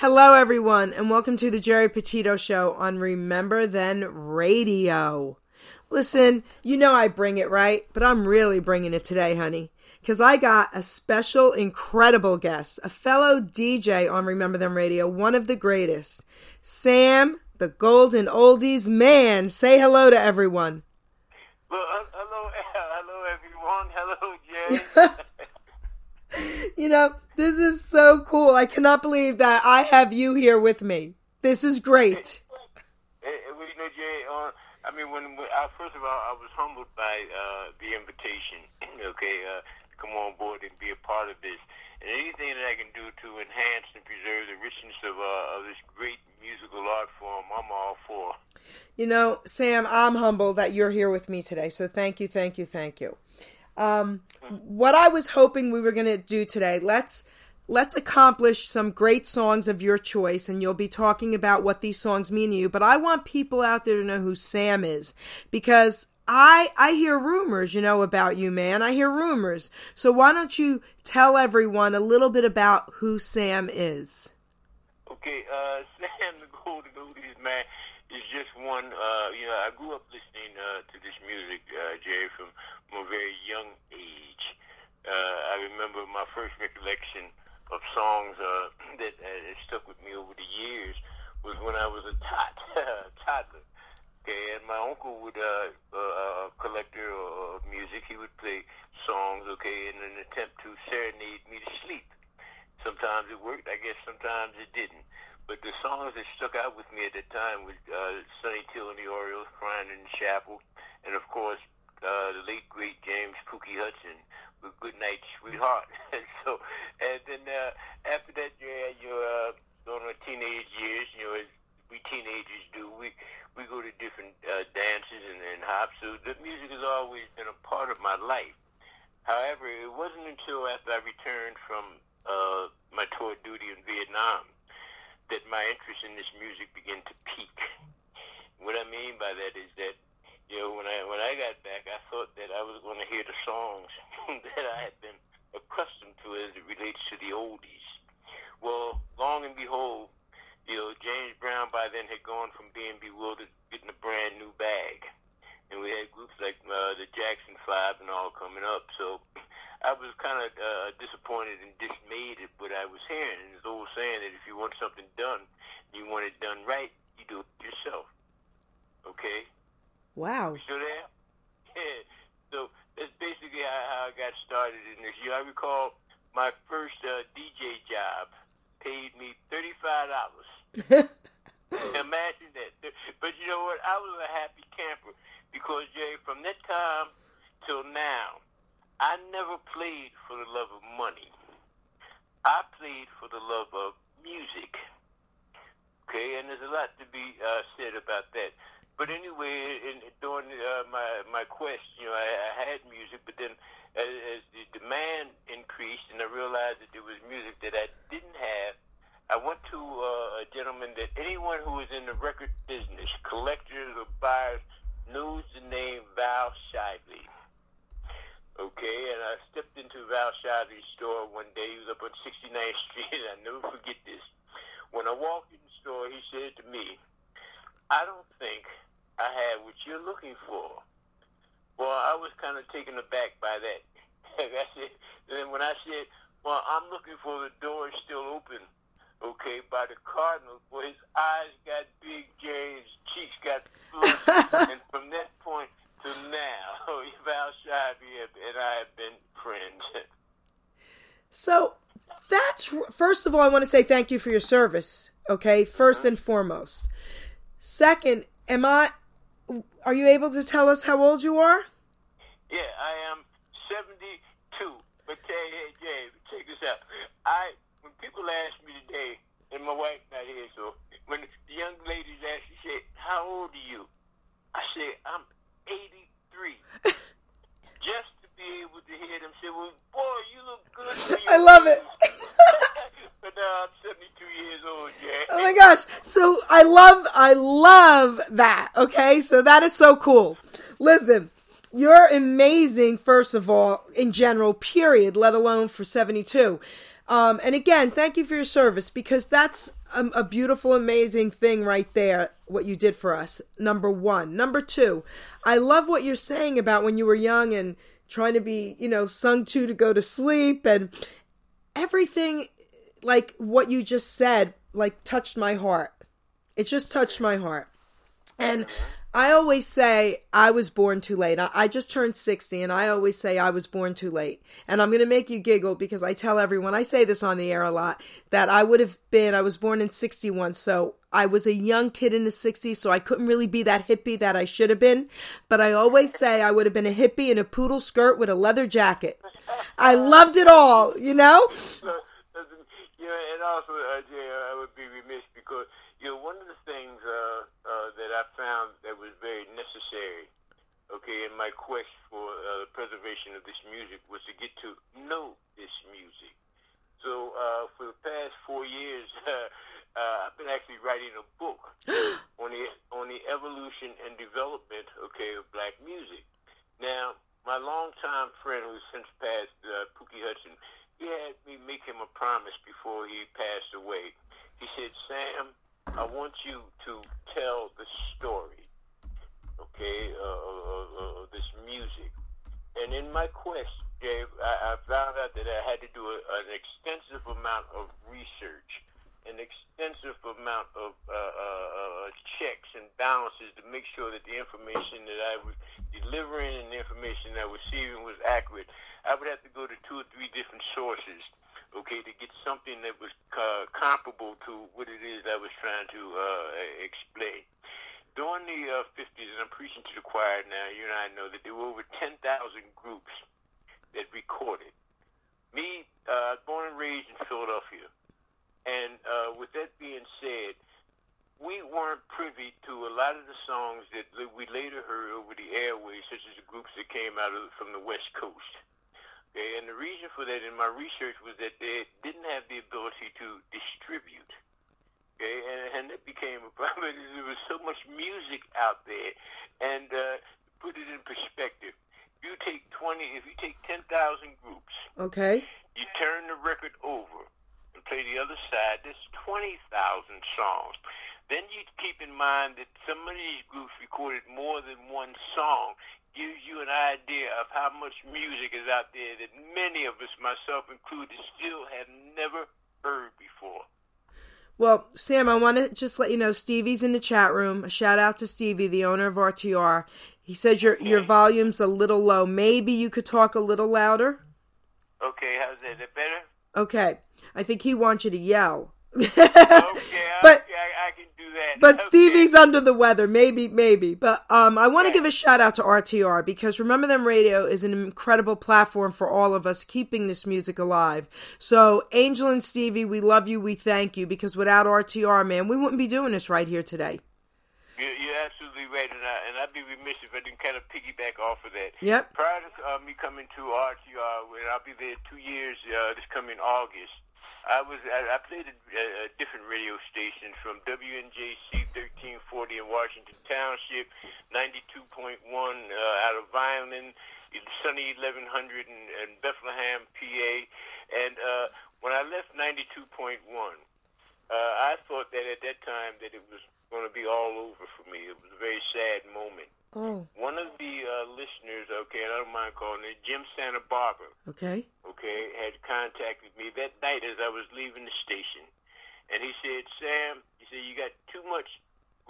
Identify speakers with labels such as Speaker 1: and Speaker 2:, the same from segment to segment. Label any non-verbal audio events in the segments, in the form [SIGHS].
Speaker 1: Hello, everyone, and welcome to the Geri Petito Show on Remember Then Radio. Listen, you know I bring it, right? But I'm really bringing it today, honey. Because I got a special, incredible guest, a fellow DJ on Remember Then Radio, one of the greatest, Sam, the Golden Oldies Man. Say hello to everyone.
Speaker 2: Well, uh, hello, [LAUGHS] hello, everyone. Hello, Geri. [LAUGHS]
Speaker 1: you know, this is so cool. I cannot believe that I have you here with me. This is great.
Speaker 2: You know, Jay, uh, I mean, when, when I, first of all, I was humbled by uh, the invitation, [CLEARS THROAT] okay, uh, come on board and be a part of this. And anything that I can do to enhance and preserve the richness of, uh, of this great musical art form, I'm all for.
Speaker 1: You know, Sam, I'm humbled that you're here with me today. So thank you, thank you, thank you. Um, what I was hoping we were going to do today, let's let's accomplish some great songs of your choice and you'll be talking about what these songs mean to you but i want people out there to know who sam is because i i hear rumors you know about you man. I hear rumors. So why don't you tell everyone a little bit about who sam is?
Speaker 2: Okay uh [LAUGHS] sam the golden oldies man is just one uh you know i grew up listening uh to this music uh Geri from from a very young age uh i remember my first recollection of songs uh, [CLEARS THROAT] that uh, stuck with me over the years was when I was a tot, [LAUGHS] toddler. Okay, and my uncle would, uh, uh, a collector of music, he would play songs, okay, in an attempt to serenade me to sleep. Sometimes it worked, I guess sometimes it didn't. But the songs that stuck out with me at the time was uh, Sonny Till and the Orioles, Crying in the Chapel, and of course, uh, the late great James Pookie Hudson with Good Night Sweetheart. [LAUGHS] and so, and then uh, after that, yeah, you're uh, going to teenage years, you know, as we teenagers do, we we go to different uh, dances and, and hops. So the music has always been a part of my life. However, it wasn't until after I returned from uh, my tour duty in Vietnam that my interest in this music began to peak. What I mean by that is that you know, when I when I got back, I thought that I was going to hear the songs [LAUGHS] that I had been accustomed to as it relates to the oldies. Well, long and behold, you know, James Brown by then had gone from being bewildered, getting a brand new bag, and we had groups like uh, the Jackson Five and all coming up. So [LAUGHS] I was kind of uh, disappointed and dismayed at what I was hearing. And there's old saying that if you want something done, you want it done right, you do it yourself. Okay.
Speaker 1: Wow.
Speaker 2: You still there? [LAUGHS] Yeah. So that's basically how, I got started in this. You I recall my first uh, DJ job paid me thirty-five dollars. [LAUGHS] Imagine that. But you know what? I was a happy camper because Jay, from that time till now, I never played for the love of money. I played for the love of music. Okay, and there's a lot to be uh, said about that. But anyway, in, during uh, my my quest, you know, I, I had music, but then as, as the demand increased, and I realized that there was music that I didn't have, I went to uh, a gentleman that anyone who is in the record business, collectors or buyers, knows the name Val Shively. Okay, and I stepped into Val Shively's store one day. He was up on 69th Street, and I never forget this. When I walked in the store, he said to me, I don't think I had what you're looking for. Well, I was kind of taken aback by that. [LAUGHS] I said, and then when I said, well, I'm looking for the door still open, okay, by the Cardinals, well, his eyes got big, his cheeks got flushed, [LAUGHS] and from that point to now, [LAUGHS] Val Shively and I have been friends.
Speaker 1: So that's first of all, I want to say thank you for your service. Okay, 1st and foremost. Second, am I? Are you able to tell us how old you are?
Speaker 2: Yeah, I am seventy-two. But hey, hey, Jay, check this out. I people ask me today, and my wife's not here, so when the young ladies ask she said, "How old are you?" I said, "I'm 83." [LAUGHS] Just to be able to hear them say, "Well, boy, you look good." [LAUGHS]
Speaker 1: I love it. [LAUGHS]
Speaker 2: but now I'm 72 years old, Jay.
Speaker 1: Oh my gosh. So I love I love that. Okay? So that is so cool. Listen, you're amazing first of all in general, period, let alone for 72. Um, and again, thank you for your service because that's a, a beautiful, amazing thing right there, what you did for us. Number one. Number two, I love what you're saying about when you were young and trying to be, you know, sung to to go to sleep and everything like what you just said, like touched my heart. It just touched my heart. And I always say I was born too late. I, just turned 60 and I always say I was born too late. And I'm going to make you giggle because I tell everyone, I say this on the air a lot, that I would have been, I was born in 61. So I was a young kid in the 60s, so I couldn't really be that hippie that I should have been. But I always say I would have been a hippie in a poodle skirt with a leather jacket. I loved it all, you know? [LAUGHS]
Speaker 2: Yeah, and also, uh, I would be remiss because you know, one of the things uh, uh, that I found that was very necessary, okay, in my quest for uh, the preservation of this music was to get to know this music. So uh, for the past four years, [LAUGHS] uh, I've been actually writing a book [GASPS] on the on the evolution and development, okay, of black music. Now, my longtime friend, who's since passed, uh, Pookie Hudson, he had me make him a promise before he passed away. He said, "Sam, I want you to tell the story, okay, uh, of this music. And in my quest, Dave, I, I found out that I had to do a, an extensive amount of research, an extensive amount of uh, uh, uh, checks and balances to make sure that the information that I was delivering and the information that I was receiving was accurate. I would have to go to two or three different sources okay, to get something that was uh, comparable to what it is I was trying to uh, explain. During the uh, 50s, and I'm preaching to the choir now, you and I know that there were over 10,000 groups that recorded. Me, uh, born and raised in Philadelphia. And uh, with that being said, we weren't privy to a lot of the songs that we later heard over the airways, such as the groups that came out of, from the West Coast. Okay, and the reason for that in my research was that they didn't have the ability to distribute. Okay, and, and it became a problem. Because [LAUGHS] there was so much music out there, and uh, put it in perspective. You take twenty, if you take ten thousand groups,
Speaker 1: okay,
Speaker 2: you turn the record over and play the other side. There's twenty thousand songs. Then you keep in mind that some of these groups recorded more than one song gives you an idea of how much music is out there that many of us, myself included, still have never heard before.
Speaker 1: Well, Sam, I want to just let you know Stevie's in the chat room. A shout out to Stevie, the owner of RTR. He says your okay. your volume's a little low. Maybe you could talk a little louder.
Speaker 2: Okay, how's that? Is that better?
Speaker 1: Okay, I think he wants you to yell. [LAUGHS]
Speaker 2: okay, but I can that.
Speaker 1: But okay. Stevie's under the weather, maybe, maybe. But um, I want to give a shout out to RTR because Remember Then Radio is an incredible platform for all of us keeping this music alive. So Angel and Stevie, we love you, we thank you because without RTR, man, we wouldn't be doing this right here today.
Speaker 2: You're, you're absolutely right, and, I, and I'd be remiss if I didn't kind of piggyback off of that.
Speaker 1: Yep.
Speaker 2: Prior to uh, me coming to RTR, and I'll be there two years uh, this coming August. I was I, I played at uh, different radio stations from WNJC 1340 in Washington Township, 92.1 uh, out of Vineland, Sunny 1100 in, in Bethlehem, PA, and uh, when I left 92.1, uh, I thought that at that time that it was going to be all over for me. It was a very sad moment.
Speaker 1: Oh.
Speaker 2: One of the uh, listeners, okay, I don't mind calling it, Jim Santa Barbara.
Speaker 1: Okay.
Speaker 2: Okay, had contacted me that night as I was leaving the station. And he said, Sam, he said, you got too much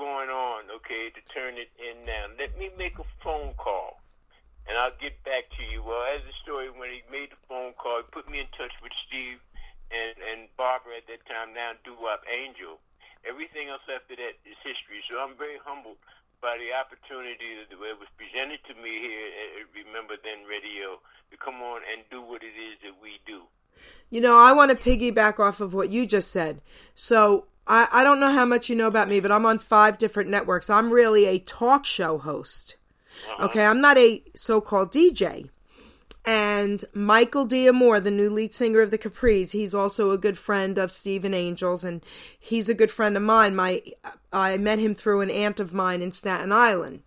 Speaker 2: going on, okay, to turn it in now. Let me make a phone call and I'll get back to you. Well, as the story, when he made the phone call, he put me in touch with Steve and, and Barbara at that time, now Doo Wop Angel. Everything else after that is history. So I'm very humbled by the opportunity that was presented to me here at Remember Then Radio to come on and do what it is that we do.
Speaker 1: You know, I want to piggyback off of what you just said. So I, I don't know how much you know about me, but I'm on five different networks. I'm really a talk show host. Uh-huh. Okay, I'm not a so called DJ. And Michael D'Amore, the new lead singer of the Capris, he's also a good friend of Stephen Angels, and he's a good friend of mine. My I met him through an aunt of mine in Staten Island,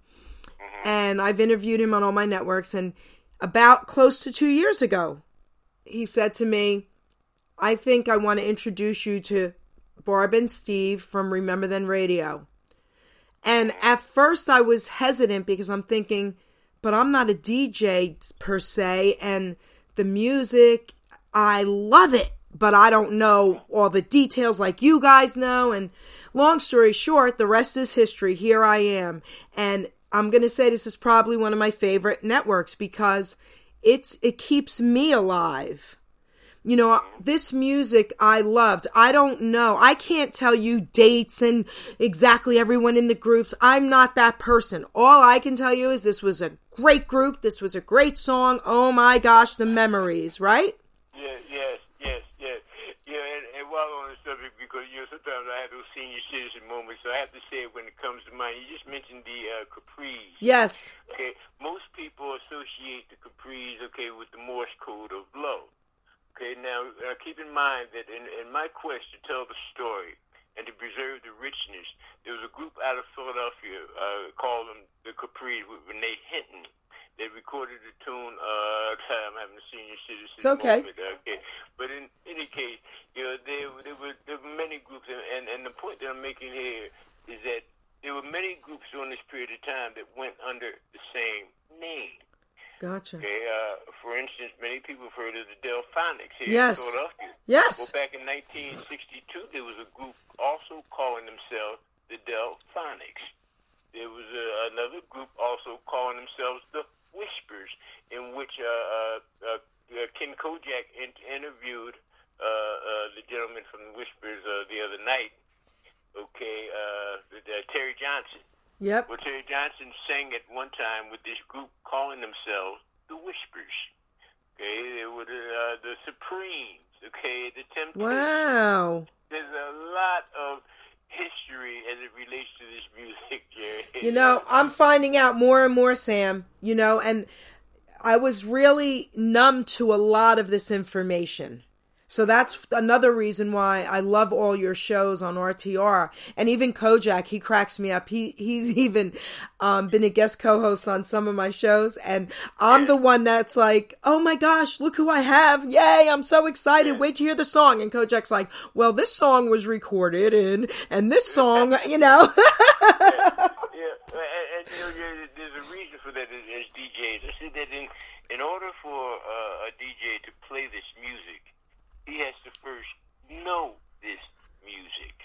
Speaker 1: mm-hmm. and I've interviewed him on all my networks. And about close to two years ago, he said to me, "I think I want to introduce you to Barb and Steve from Remember Then Radio. And at first I was hesitant because I'm thinking, but I'm not a DJ per se, and the music, I love it, but I don't know all the details like you guys know. And long story short, the rest is history. Here I am. And I'm going to say this is probably one of my favorite networks because it's it keeps me alive. You know, this music I loved. I don't know. I can't tell you dates and exactly everyone in the groups. I'm not that person. All I can tell you is this was a great group. This was a great song. Oh my gosh, the memories, right?
Speaker 2: Yeah, yes, yes, yes. Yeah, and, and while on the subject, because you know sometimes I have those senior citizen moments, so I have to say it when it comes to mind. You just mentioned the uh, Capris.
Speaker 1: Yes.
Speaker 2: Okay, most people associate the Capris, okay, with the Morse code of love. Okay, now uh, keep in mind that in, in my quest to tell the story and to preserve the richness, there was a group out of Philadelphia uh, called them the Capris with Renee Hinton. They recorded the tune. Uh, [LAUGHS] I'm having a senior citizen.
Speaker 1: It's okay.
Speaker 2: Moment, okay, but in any case, you know there there were there were many groups, and, and and the point that I'm making here is that there were many groups during this period of time that went under the same name.
Speaker 1: Gotcha.
Speaker 2: Okay, uh, for instance, many people have heard of the Delfonics here
Speaker 1: Yes.
Speaker 2: in Philadelphia.
Speaker 1: Yes.
Speaker 2: Well, back in 1962, there was a group also calling themselves the Delfonics. There was uh, another group also calling themselves the Whispers, in which uh, uh, uh, uh, Ken Kojak in- interviewed uh, uh, the gentleman from the Whispers uh, the other night. Okay, uh, Terry Johnson.
Speaker 1: Yep.
Speaker 2: Well, Terry Johnson sang at one time with this group calling themselves the Whispers. Okay, they were the, uh, the Supremes. Okay, the Temptations.
Speaker 1: Wow.
Speaker 2: There's a lot of history as it relates to this music, [LAUGHS] Geri.
Speaker 1: You know, I'm finding out more and more, Sam, you know, and I was really numb to a lot of this information. So that's another reason why I love all your shows on RTR. And even Kojak, he cracks me up. He he's [LAUGHS] even um, been a guest co-host on some of my shows, and I'm the one that's like, "Oh my gosh, look who I have! Yay! I'm so excited! Wait to hear the song." And Kojak's like, "Well, this song was recorded in, and this song, [LAUGHS] you know." [LAUGHS]
Speaker 2: Yeah, and, and you know, there's a reason for that as, as DJs. I said that in in order for uh, a DJ to play this music, he has to first know this music.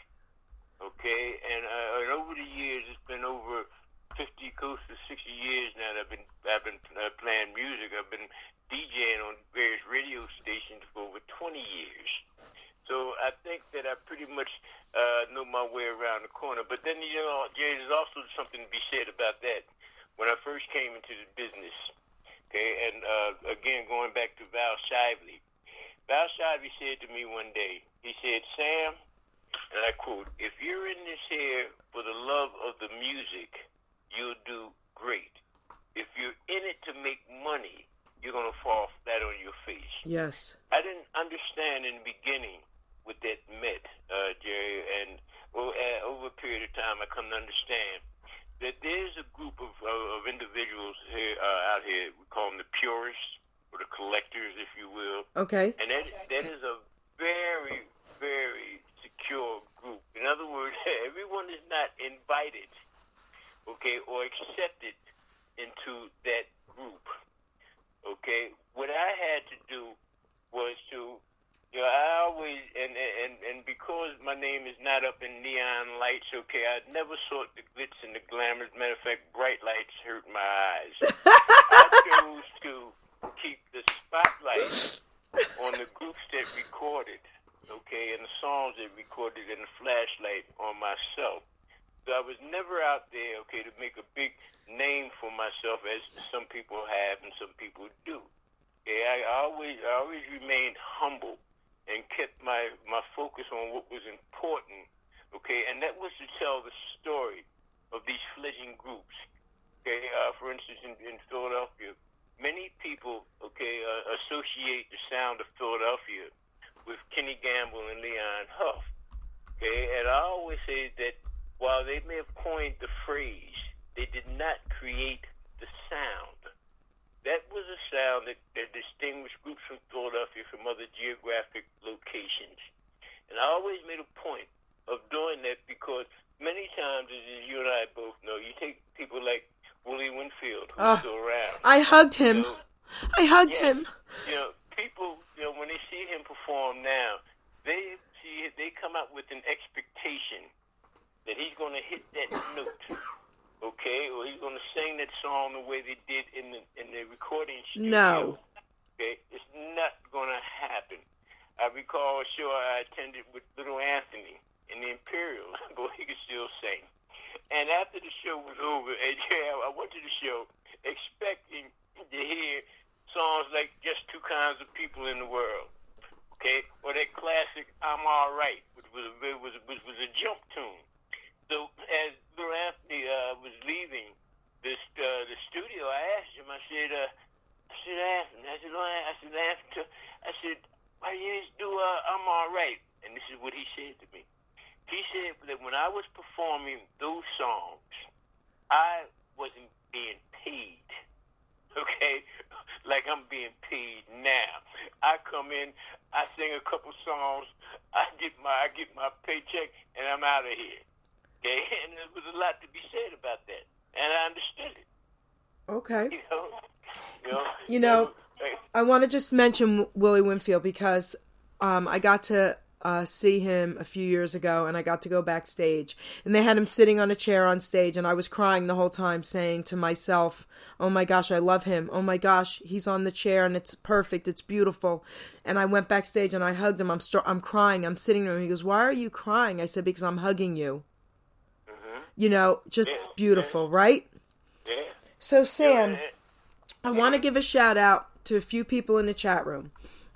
Speaker 2: Okay, and, uh, and over the years, it's been over fifty, close to sixty years now. That I've been I've been uh, playing music. I've been DJing on various radio stations for over twenty years. So I think that I pretty much uh, know my way around the corner. But then, you know, there's also something to be said about that. When I first came into the business, okay, and uh, again, going back to Val Shively, Val Shively said to me one day, he said, Sam, and I quote, if you're in this here for the love of the music, you'll do great. If you're in it to make money, you're going to fall flat on your face.
Speaker 1: yes.
Speaker 2: I didn't understand in the beginning what that meant, uh, Geri, and well, uh, over a period of time, I come to understand that there's a group of, uh, of individuals here uh, out here. We call them the purists or the collectors, if you will,
Speaker 1: Okay.
Speaker 2: and that that is a very, very secure group. In other words, [LAUGHS] everyone is not invited, okay, or accepted into that group. Okay, what I had to do was to, you know, I always and and and because my name is not up in neon lights. Okay, I never sought the glitz and the glamour. As a matter of fact, bright lights hurt my eyes. [LAUGHS] I chose to keep the spotlight on the groups that recorded, okay, and the songs that recorded, and the flashlight on myself. So I was never out there, okay, to make a big name for myself as some people have and some people do. Okay, I always, I always remained humble and kept my my focus on what was important. Okay, and that was to tell the story of these fledgling groups. Okay, uh, for instance, in, in Philadelphia, many people, okay, uh, associate the sound of Philadelphia with Kenny Gamble and Leon Huff. Okay, and I always say that while they may have coined the phrase, they did not create the sound. That was a sound that, that distinguished groups from Philadelphia from other geographic locations. And I always made a point of doing that because many times, as you and I both know, you take people like Willie Winfield, who's
Speaker 1: Uh,
Speaker 2: still around.
Speaker 1: I hugged him.
Speaker 2: So,
Speaker 1: I hugged
Speaker 2: yeah,
Speaker 1: him.
Speaker 2: You know, people, you know, when they see him perform now, they see they come out with an expectation that he's going to hit that note, okay, or he's going to sing that song the way they did in the in the recording studio.
Speaker 1: No.
Speaker 2: Okay, it's not going to happen. I recall a show I attended with Little Anthony in the Imperial, [LAUGHS] but he could still sing. And after the show was over, [LAUGHS] AJ, I went to the show expecting to hear songs like Just Two Kinds of People in the World, okay, or that classic I'm All Right, which was a, was, was, was a jump tune. So as Little Anthony uh, was leaving this uh, the studio, I asked him, I said, uh, I said, Anthony, I said, I said, Anthony, I said, why you just do uh, I'm All Right? And this is what he said to me. He said that when I was performing those songs, I wasn't being paid. [LAUGHS] Okay? Like I'm being paid now. I come in, I sing a couple songs, I get my I get my paycheck and I'm out of here. Okay? [LAUGHS] And there was a lot to be said about that. And I understood it.
Speaker 1: Okay.
Speaker 2: You know? You know,
Speaker 1: You know, I want to just mention Willie Winfield because um, I got to uh, see him a few years ago and I got to go backstage. And they had him sitting on a chair on stage, and I was crying the whole time, saying to myself, Oh my gosh, I love him. Oh my gosh, he's on the chair and it's perfect. It's beautiful. And I went backstage and I hugged him. I'm, str- I'm crying. I'm sitting there. And he goes, Why are you crying? I said, Because I'm hugging you. You know, just
Speaker 2: Yeah,
Speaker 1: beautiful, right?
Speaker 2: yeah.
Speaker 1: So, Sam.
Speaker 2: Yeah.
Speaker 1: I want to give a shout out to a few people in the chat room.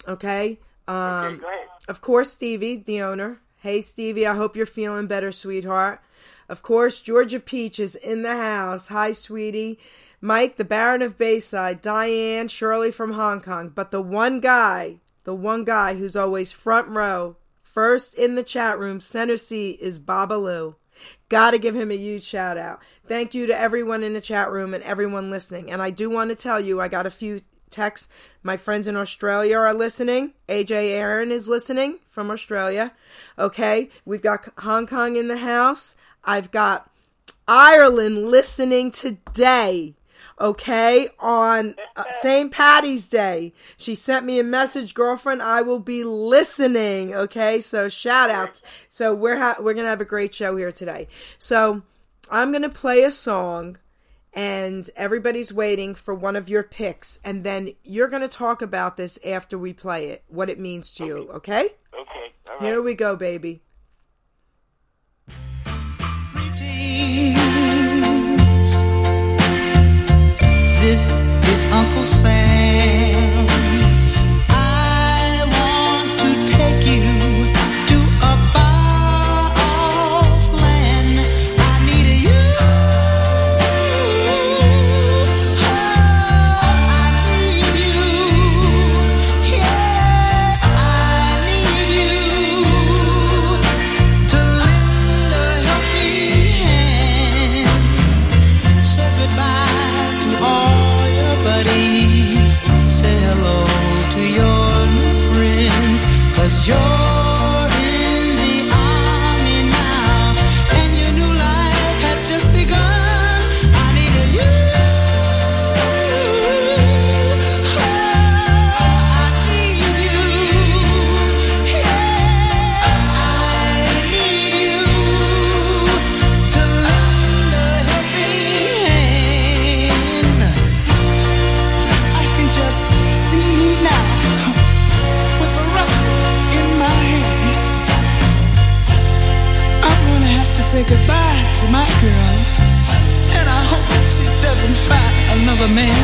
Speaker 1: Okay? Um,
Speaker 2: Okay.
Speaker 1: Of course, Stevie, the owner. Hey, Stevie, I hope you're feeling better, sweetheart. Of course, Georgia Peach is in the house. Hi, sweetie. Mike, the Baron of Bayside. Diane, Shirley from Hong Kong. But the one guy, the one guy who's always front row, first in the chat room, center seat, is Babaloo. Gotta give him a huge shout out. Thank you to everyone in the chat room and everyone listening. And I do want to tell you, I got a few texts. My friends in Australia are listening. AJ Aaron is listening from Australia. Okay. We've got Hong Kong in the house. I've got Ireland listening today. Okay, on uh, St. Patty's Day, she sent me a message, girlfriend. I will be listening. Okay, so shout out. So we're ha- we're gonna have a great show here today. So I'm gonna play a song, and everybody's waiting for one of your picks, and then you're gonna talk about this after we play it, what it means to you. Okay?
Speaker 2: Okay. All right.
Speaker 1: Here we go, baby.
Speaker 3: Greetings. This is Uncle Sam. another man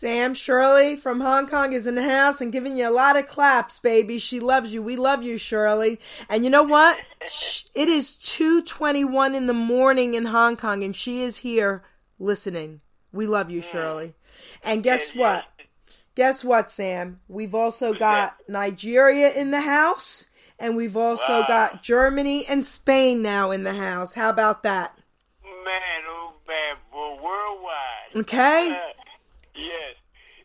Speaker 1: Sam Shirley from Hong Kong is in the house and giving you a lot of claps, baby. She loves you. We love you, Shirley. And you know what? It is 2:21 in the morning in Hong Kong and she is here listening. We love you, Shirley. And guess what? Guess what, Sam? We've also got Nigeria in the house and we've also
Speaker 2: Wow.
Speaker 1: got Germany and Spain now in the house. How about that?
Speaker 2: Man, oh man, worldwide.
Speaker 1: Okay?
Speaker 2: Yes.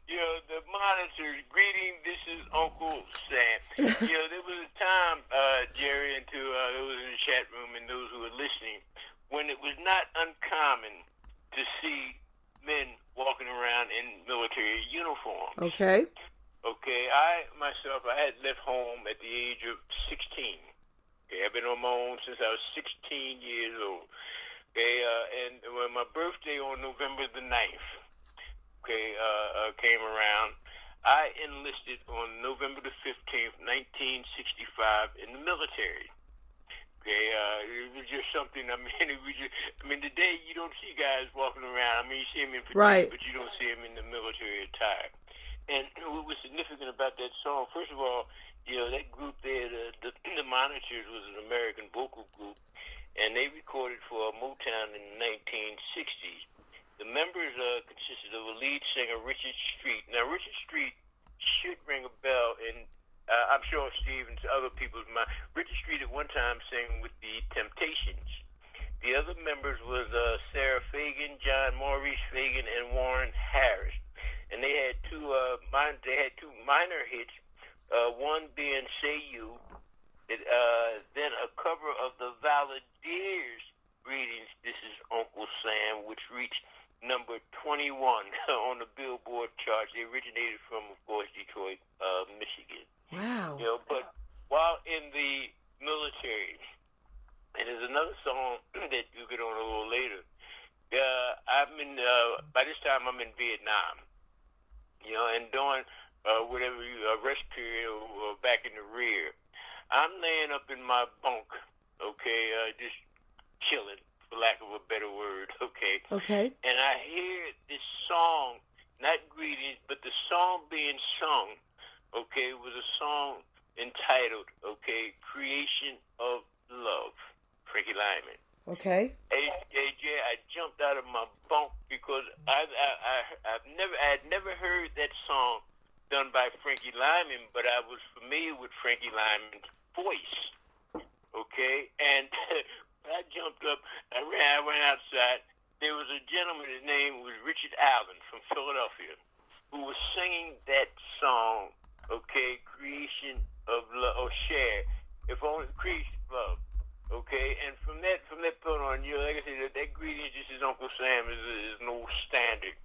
Speaker 2: You know, the monitors, greeting, this is Uncle Sam. you know, there was a time, uh, Geri, and to uh, those in the chat room and those who are listening, when it was not uncommon to see men walking around in military uniforms.
Speaker 1: Okay.
Speaker 2: Okay, I myself, I had left home at the age of 16. Okay, I've been on my own since I was 16 years old. Okay, uh, and when my birthday on November the 9th, okay, uh, uh, came around, I enlisted on November the 15th, 1965, in the military. Okay, uh, it was just something. I [LAUGHS] mean, it was just, I mean, today you don't see guys walking around. I mean, you see them in fatigue,
Speaker 1: Right.
Speaker 2: but you don't see them in the military attire. And what was significant about that song, first of all, you know, that group there, the, the, [CLEARS THROAT] the Monitors, was an American vocal group, and they recorded for Motown in the 1960s. The members uh, consisted of a lead singer, Richard Street. Now, Richard Street should ring a bell, and uh, I'm sure Steve and other people's mind. Richard Street at one time sang with the Temptations. The other members was uh, Sarah Fagan, John Maurice Fagan, and Warren Harris and they had two uh min- they had two minor hits uh one being say you it, uh then a cover of the Valadiers greetings this is uncle sam which reached number 21 [LAUGHS] on the billboard charts they originated from of course detroit uh michigan
Speaker 1: Wow.
Speaker 2: you know, but while in the military, and there's another song [CLEARS THROAT] that you get on a little later. Uh, I'm in. Uh, by this time, I'm in Vietnam. You know, and during uh, whatever you, uh, rest period or, or back in the rear, I'm laying up in my bunk. Okay, uh, just chilling, for lack of a better word. [LAUGHS] Okay,
Speaker 1: Okay.
Speaker 2: and I hear this song, not greetings, but the song being sung, okay, was a song entitled, okay, Creation of Love, Frankie Lymon.
Speaker 1: Okay.
Speaker 2: AJ, I jumped out of my bunk because I, I, I, I've never, I had never heard that song done by Frankie Lymon, but I was familiar with Frankie Lymon's voice. Okay, and [LAUGHS] I jumped up, I ran, I went outside. There was a gentleman, his name was Richard Allen from Philadelphia, who was singing that song. Okay, creation of love, or share, if only creation of love. Okay, and from that from that point on, you know, I said, that, that greeting just as Uncle Sam is is no standard.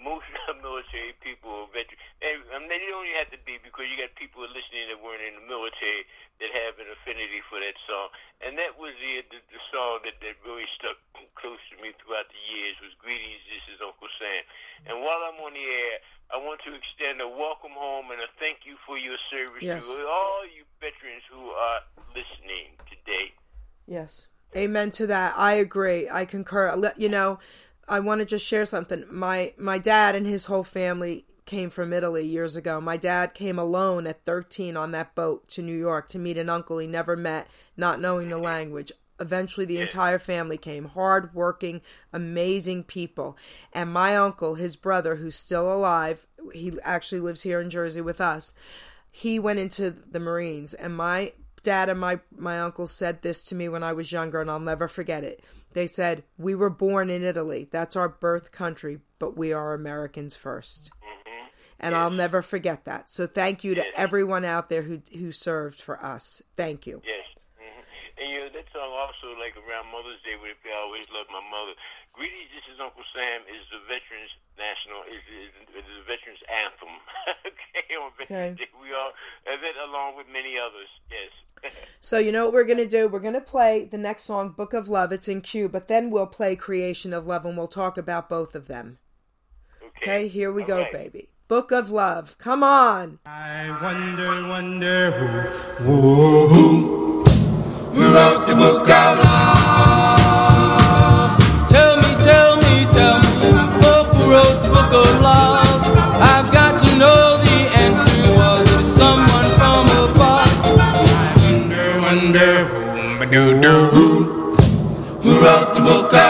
Speaker 2: Most of the military people are veterans. And, I mean, they don't even have to be because you got people listening that weren't in the military that have an affinity for that song. And that was the the, the song that, that really stuck close to me throughout the years was Greetings, This is Uncle Sam. And while I'm on the air, I want to extend a welcome home and a thank you for your service
Speaker 1: Yes.
Speaker 2: to all you veterans who are listening today.
Speaker 1: Yes. Amen to that. I agree. I concur. You know, I want to just share something. My my dad and his whole family came from Italy years ago. My dad came alone at 13 on that boat to New York to meet an uncle he never met, not knowing the language. Eventually, the entire family came. Hard working, amazing people. And my uncle, his brother, who's still alive, he actually lives here in Jersey with us. He went into the Marines, and my dad and my my uncle said this to me when I was younger, and I'll never forget it. They said, "We were born in Italy. That's our birth country, but we are Americans 1st mm-hmm. And I'll never forget that. So thank you to
Speaker 2: Yes.
Speaker 1: everyone out there who who served for us. Thank you.
Speaker 2: Yes. And you know, that song also, like around Mother's Day, would I always love my mother. Greetings, this is Uncle Sam, is the Veterans National, is, is, is the Veterans Anthem. [LAUGHS] okay, on Veterans
Speaker 1: Okay.
Speaker 2: Day. We all, and then along with many others, yes. [LAUGHS]
Speaker 1: So you know what we're gonna do? We're gonna play the next song, "Book of Love." It's in Q, but then we'll play "Creation of Love" and we'll talk about both of them. Okay, here we
Speaker 2: All
Speaker 1: go,
Speaker 2: right.
Speaker 1: baby. "Book of Love." Come on.
Speaker 4: I wonder, wonder who, who, who who wrote the book of love.
Speaker 5: Tell me, tell me, tell me, book
Speaker 4: who wrote the book of
Speaker 6: love. I've got to know the answer. Was it someone from above? I
Speaker 4: wonder, wonder, who, who wrote the book of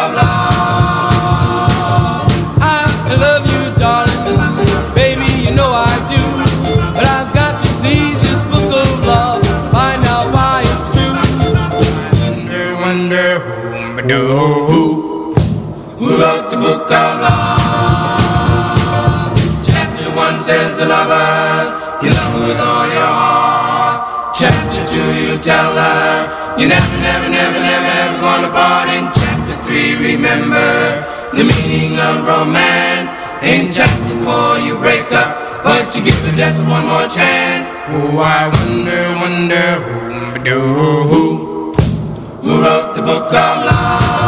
Speaker 4: the lover, you love her with all your heart. Chapter two, you tell her, you're never, never, never, never, ever gonna part. In chapter three, remember the meaning of romance. In chapter four, you break up, but you give it just one more chance. Oh, I wonder, wonder who, who, who wrote the book of love?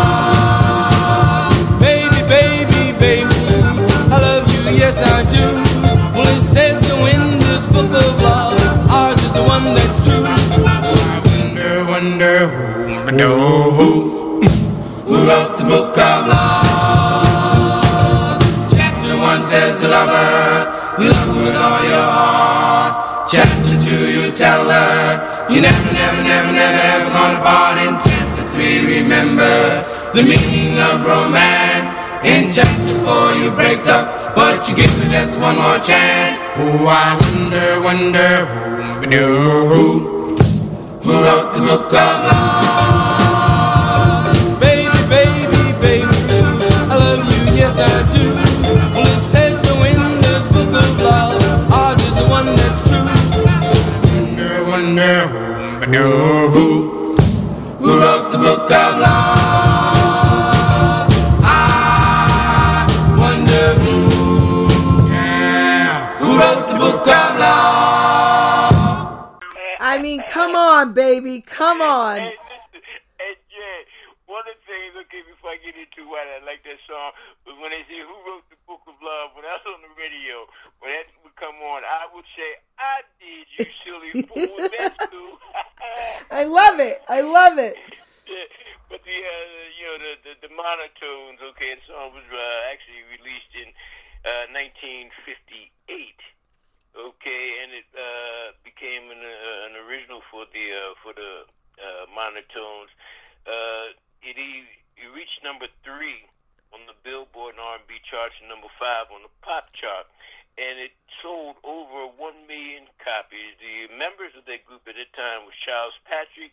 Speaker 4: Who, who, who wrote the book of love? Chapter one says the lover, you love her with all your heart. Chapter two, you tell her, you never, never, never, never, ever gonna part. In chapter three, remember the meaning of romance. In chapter four, you break up, but you give her just one more chance. Oh, I wonder, wonder who, who, who wrote the book of love? Who, who, who wrote the book of love? I wonder who, yeah, who wrote the book of love?
Speaker 1: I mean, come on, baby, come on.
Speaker 2: Hey, listen, hey, Jay, one of the things, okay, before I get into why I like that song, was when they say who wrote the Book of Love, when I was on the radio, when that would come on, I would say, I did, you silly fool, [LAUGHS] that's who.
Speaker 1: I love it. I love it. [LAUGHS]
Speaker 2: But the, uh, you know, the, the, the monotones, okay, the song was uh, actually released in uh, 1958 okay, and it uh, became an, uh, an original for the uh, for the uh, monotones. Uh, it, it reached number three on the Billboard and R&B charts, and number five on the pop chart, and it sold over one million copies. The members of that group at the time was Charles Patrick.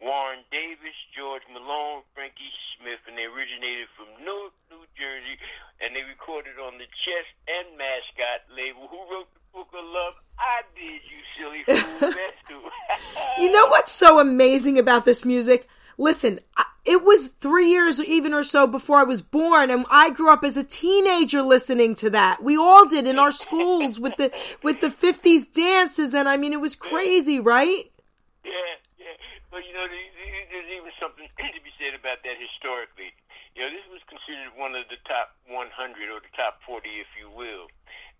Speaker 2: Warren Davis, George Malone, Frankie Smith, and they originated from Newark, New Jersey, and they recorded on the Chess and Mascot label. Who wrote the Book of Love? I did, you silly fool. [LAUGHS]
Speaker 1: You know what's so amazing about this music? Listen, it was three years even or so before I was born, and I grew up as a teenager listening to that. We all did in our schools with the with the fifties dances, and I mean, it was crazy, right?
Speaker 2: Yeah, yeah. But you know, there- there- there's even something [CLEARS THROAT] to be said about that historically. You know, this was considered one of the top 100 or the top 40, if you will.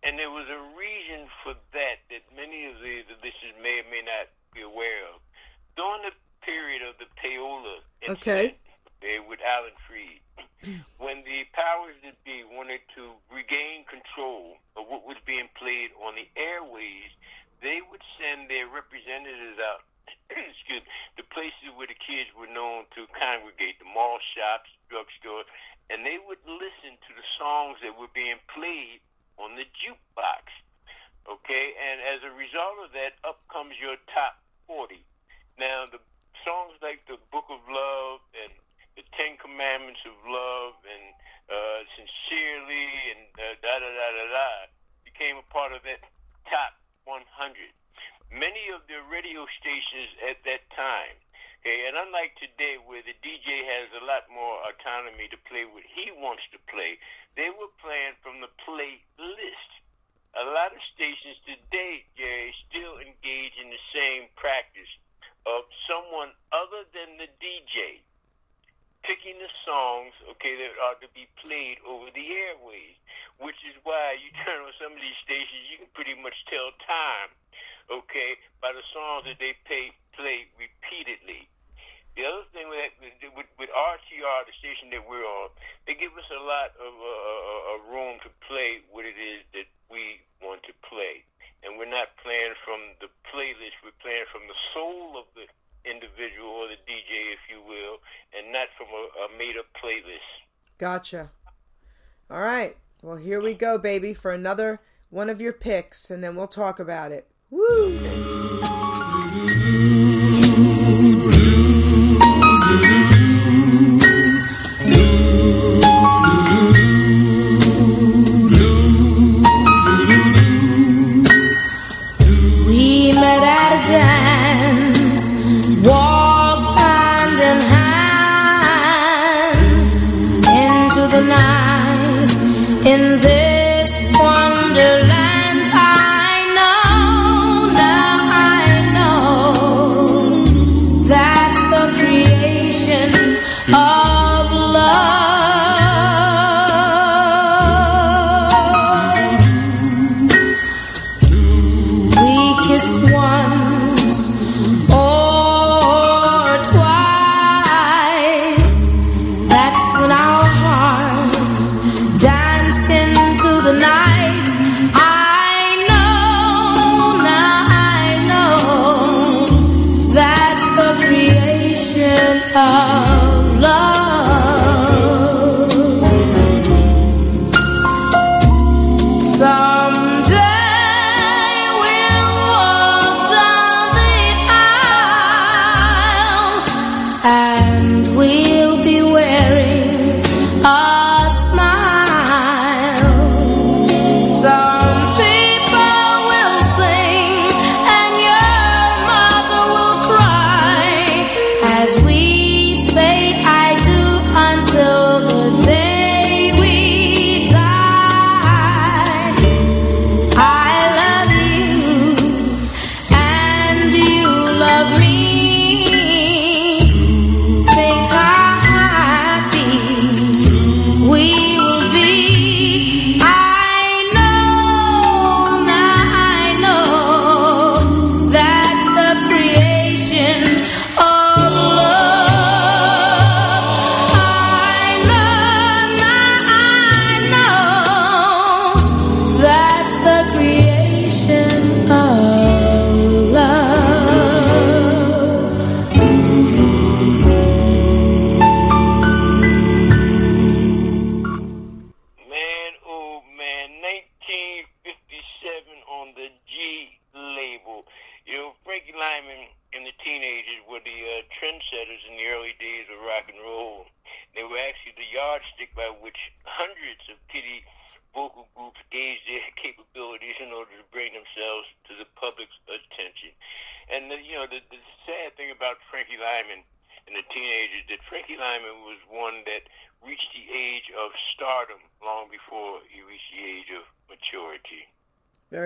Speaker 2: And there was a reason for that that many of the, the listeners may or may not be aware of. During the period of the payola
Speaker 1: Okay.
Speaker 2: incident, eh, with Alan Freed, [CLEARS THROAT] when the powers that be wanted to regain control of what was being played on the airways, they would send their representatives out [CLEARS THROAT] excuse me, the places where the kids were known to congregate, the mall shops, drugstores, and they would listen to the songs that were being played on the jukebox. Okay, and as a result of that, up comes your top 40. Now, the songs like the Book of Love and the Ten Commandments of Love and uh, Sincerely and uh, da da da da da became a part of that top 100 many of the radio stations at that time, okay, and unlike today where the DJ has a lot more autonomy to play what he wants to play, they were playing from the playlist. A lot of stations today, Geri, still engage in the same practice of someone other than the DJ picking the songs, okay, that are to be played over the airways, which is why you turn on some of these stations, you can pretty much tell time, okay, by the songs that they pay, play repeatedly. The other thing with, with, with RTR, the station that we're on, they give us a lot of uh, uh, uh, room to play what it is that we want to play. And we're not playing from the playlist, we're playing from the soul of the individual or the DJ, if you will, and not from a, a made up playlist.
Speaker 1: Gotcha. All right. Well, here we go, baby, for another one of your picks, and then we'll talk about it. Woo!
Speaker 7: We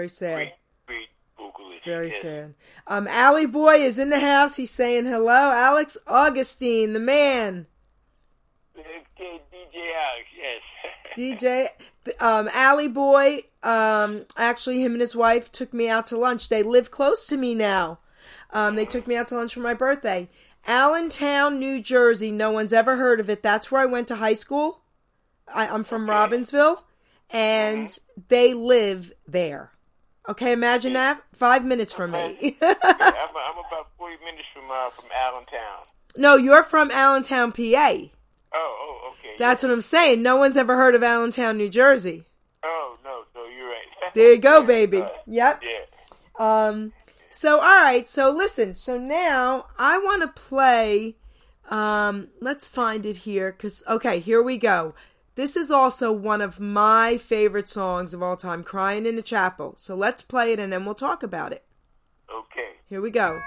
Speaker 1: Very sad.
Speaker 2: Great, great.
Speaker 1: Very
Speaker 2: yes.
Speaker 1: sad. Um, Allie Boy is in the house. He's saying hello. Alex Augustine, the man.
Speaker 2: Okay, DJ Alex, yes. [LAUGHS]
Speaker 1: DJ, um, Allie Boy, um, actually, him and his wife took me out to lunch. They live close to me now. Um, they took me out to lunch for my birthday. Allentown, New Jersey. No one's ever heard of it. That's where I went to high school. I, I'm from Robbinsville, and they live there. Okay, imagine that. Five minutes from me. [LAUGHS]
Speaker 2: I'm, I'm about 40 minutes from uh, from Allentown.
Speaker 1: no, you're from Allentown, PA.
Speaker 2: Oh, oh, okay.
Speaker 1: That's what I'm saying. No one's ever heard of Allentown, New Jersey.
Speaker 2: Oh, no, no, you're right. [LAUGHS]
Speaker 1: There you go, baby. Yep.
Speaker 2: Yeah.
Speaker 1: Um, so all right, so listen, so now I want to play. Um, let's find it here, cause okay, here we go. This is also one of my favorite songs of all time, "Crying in the Chapel." So let's play it, and then we'll talk about it.
Speaker 2: Okay.
Speaker 1: Here we go.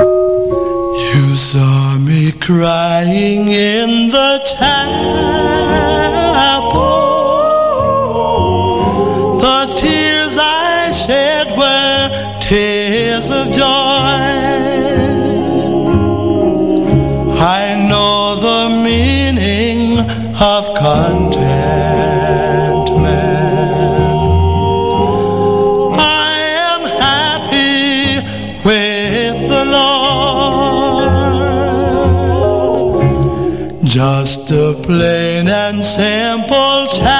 Speaker 3: You saw me crying in the chapel. The tears I shed were tears of joy. Of contentment. I am happy with the Lord. Just a plain and simple chapel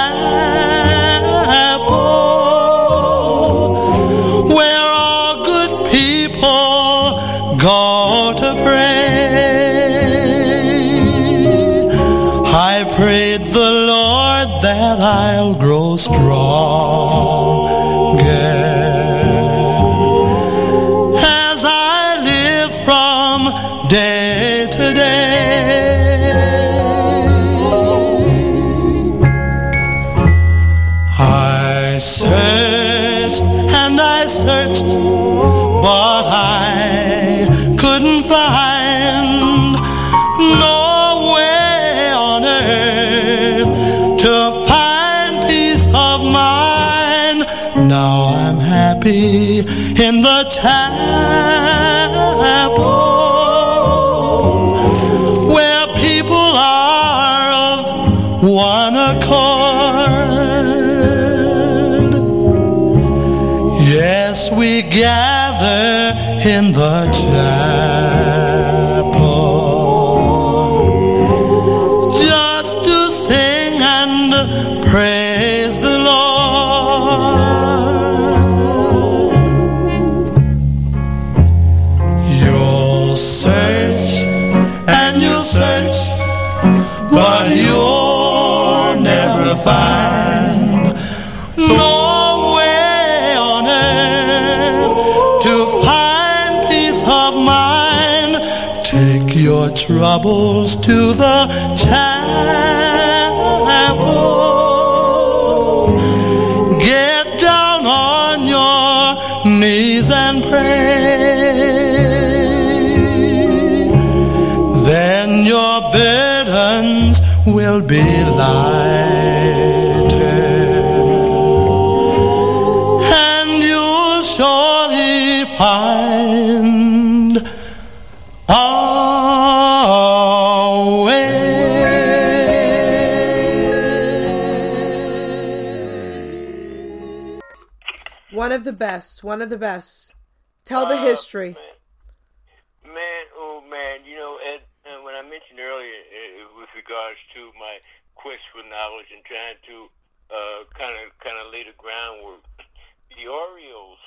Speaker 3: gather in the troubles to the chapel. Get down on your knees and pray. Then your burdens will be lighter.
Speaker 1: The best. One of the best. Tell the
Speaker 2: Uh,
Speaker 1: history.
Speaker 2: Man, man, oh man, you know, and, and when I mentioned earlier uh, with regards to my quest for knowledge and trying to kind of kind of lay the groundwork, [CLEARS THROAT] the Orioles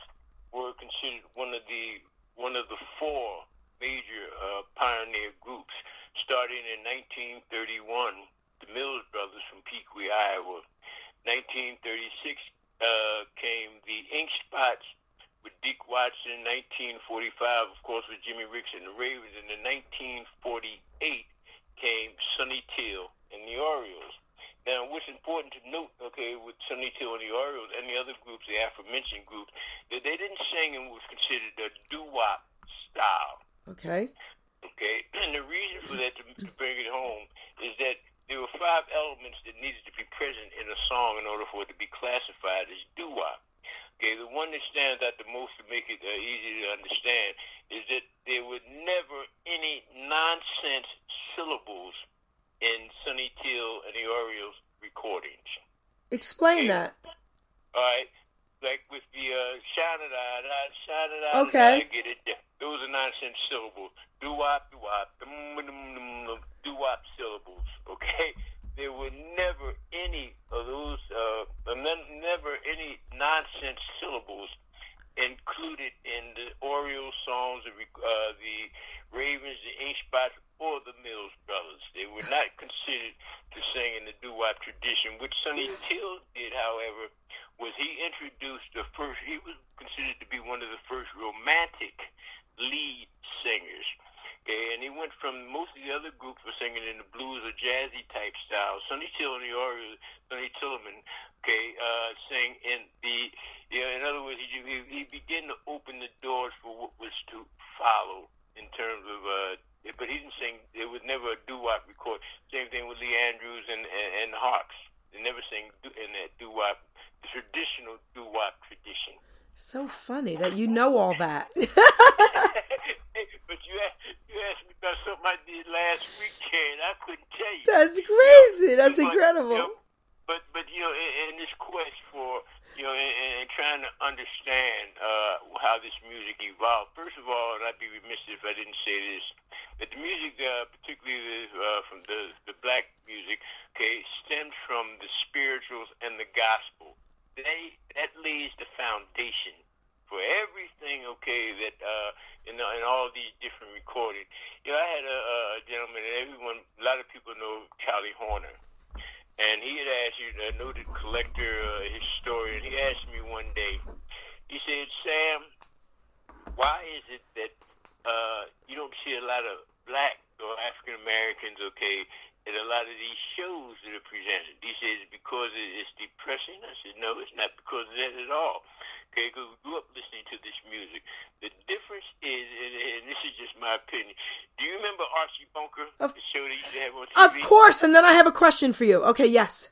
Speaker 2: were considered one of the one of the four major uh, pioneer groups, starting in 1931. The Mills Brothers from Piqua, Iowa. 1936 uh, came the Ink Spots with Deek Watson, in 1945, of course, with Jimmy Ricks and the Ravens, and in 1948 came Sonny Til and the Orioles. Now, what's important to note, okay, with Sonny Til and the Orioles and the other groups, the aforementioned groups, that they didn't sing in what's considered a doo-wop style.
Speaker 1: Okay.
Speaker 2: Okay, [CLEARS THROAT] and the reason for that to, to bring it home is that there were five elements that needed to be present in a song in order for it to be classified as doo-wop. Okay, the one that stands out the most to make it uh, easy to understand is that there were never any nonsense syllables in Sonny Til and the Orioles recordings.
Speaker 1: Explain
Speaker 2: Yeah.
Speaker 1: that.
Speaker 2: All right, like with the uh, shine it out, shine it out,
Speaker 1: Okay.
Speaker 2: get it. Those are nonsense syllables. Do wop, do wop, do wop syllables. Okay, there were never any of those. Uh, never any nonsense syllables included in the Orioles songs, the, uh, the Ravens, the Ink Spots, or the Mills Brothers. They were not considered to sing in the doo-wop tradition. What Sonny Til did, however, was he introduced the first. He was considered to be one of the first romantic lead singers. Okay, and he went from most of the other groups were singing in the blues or jazzy type style. Sonny Til and the Orioles, Sonny Tillerman, okay, uh, sang in the, yeah, in other words, he, he, he began to open the doors for what was to follow in terms of, uh, but he didn't sing, there was never a doo-wop record. Same thing with Lee Andrews and, and, and the Hearts. They never sang in that doo-wop, the traditional doo-wop tradition.
Speaker 1: So funny that you know all that. [LAUGHS]
Speaker 2: but you asked, you asked me about something I did last weekend. I couldn't tell you.
Speaker 1: That's crazy. That's
Speaker 2: But,
Speaker 1: incredible.
Speaker 2: you know, but but you know, in, in this quest for you know, and, trying to understand uh, how this music evolved. First of all, and I'd be remiss if I didn't say this, that the music, uh, particularly the, uh, from the the black music, okay, stems from the spirituals and the gospel. They that lays the foundation for everything, okay, that uh, in, in all these different recordings. You know, I had a, a gentleman, and everyone, a lot of people know Charlie Horner, and he had asked you, a noted collector, uh, historian. He asked me one day. He said, "Sam, why is it that uh, you don't see a lot of black or African Americans, okay, at a lot of these shows that are presented?" He says, "Because it's depressing." I said, "No, it's not because of that at all." Okay, because we grew up listening to this music. The difference is, and, and this is just my opinion. Do you remember Archie Bunker,
Speaker 1: Of-
Speaker 2: the show they used to have on TV?
Speaker 1: Of course, and then I have a question for you. Okay, yes.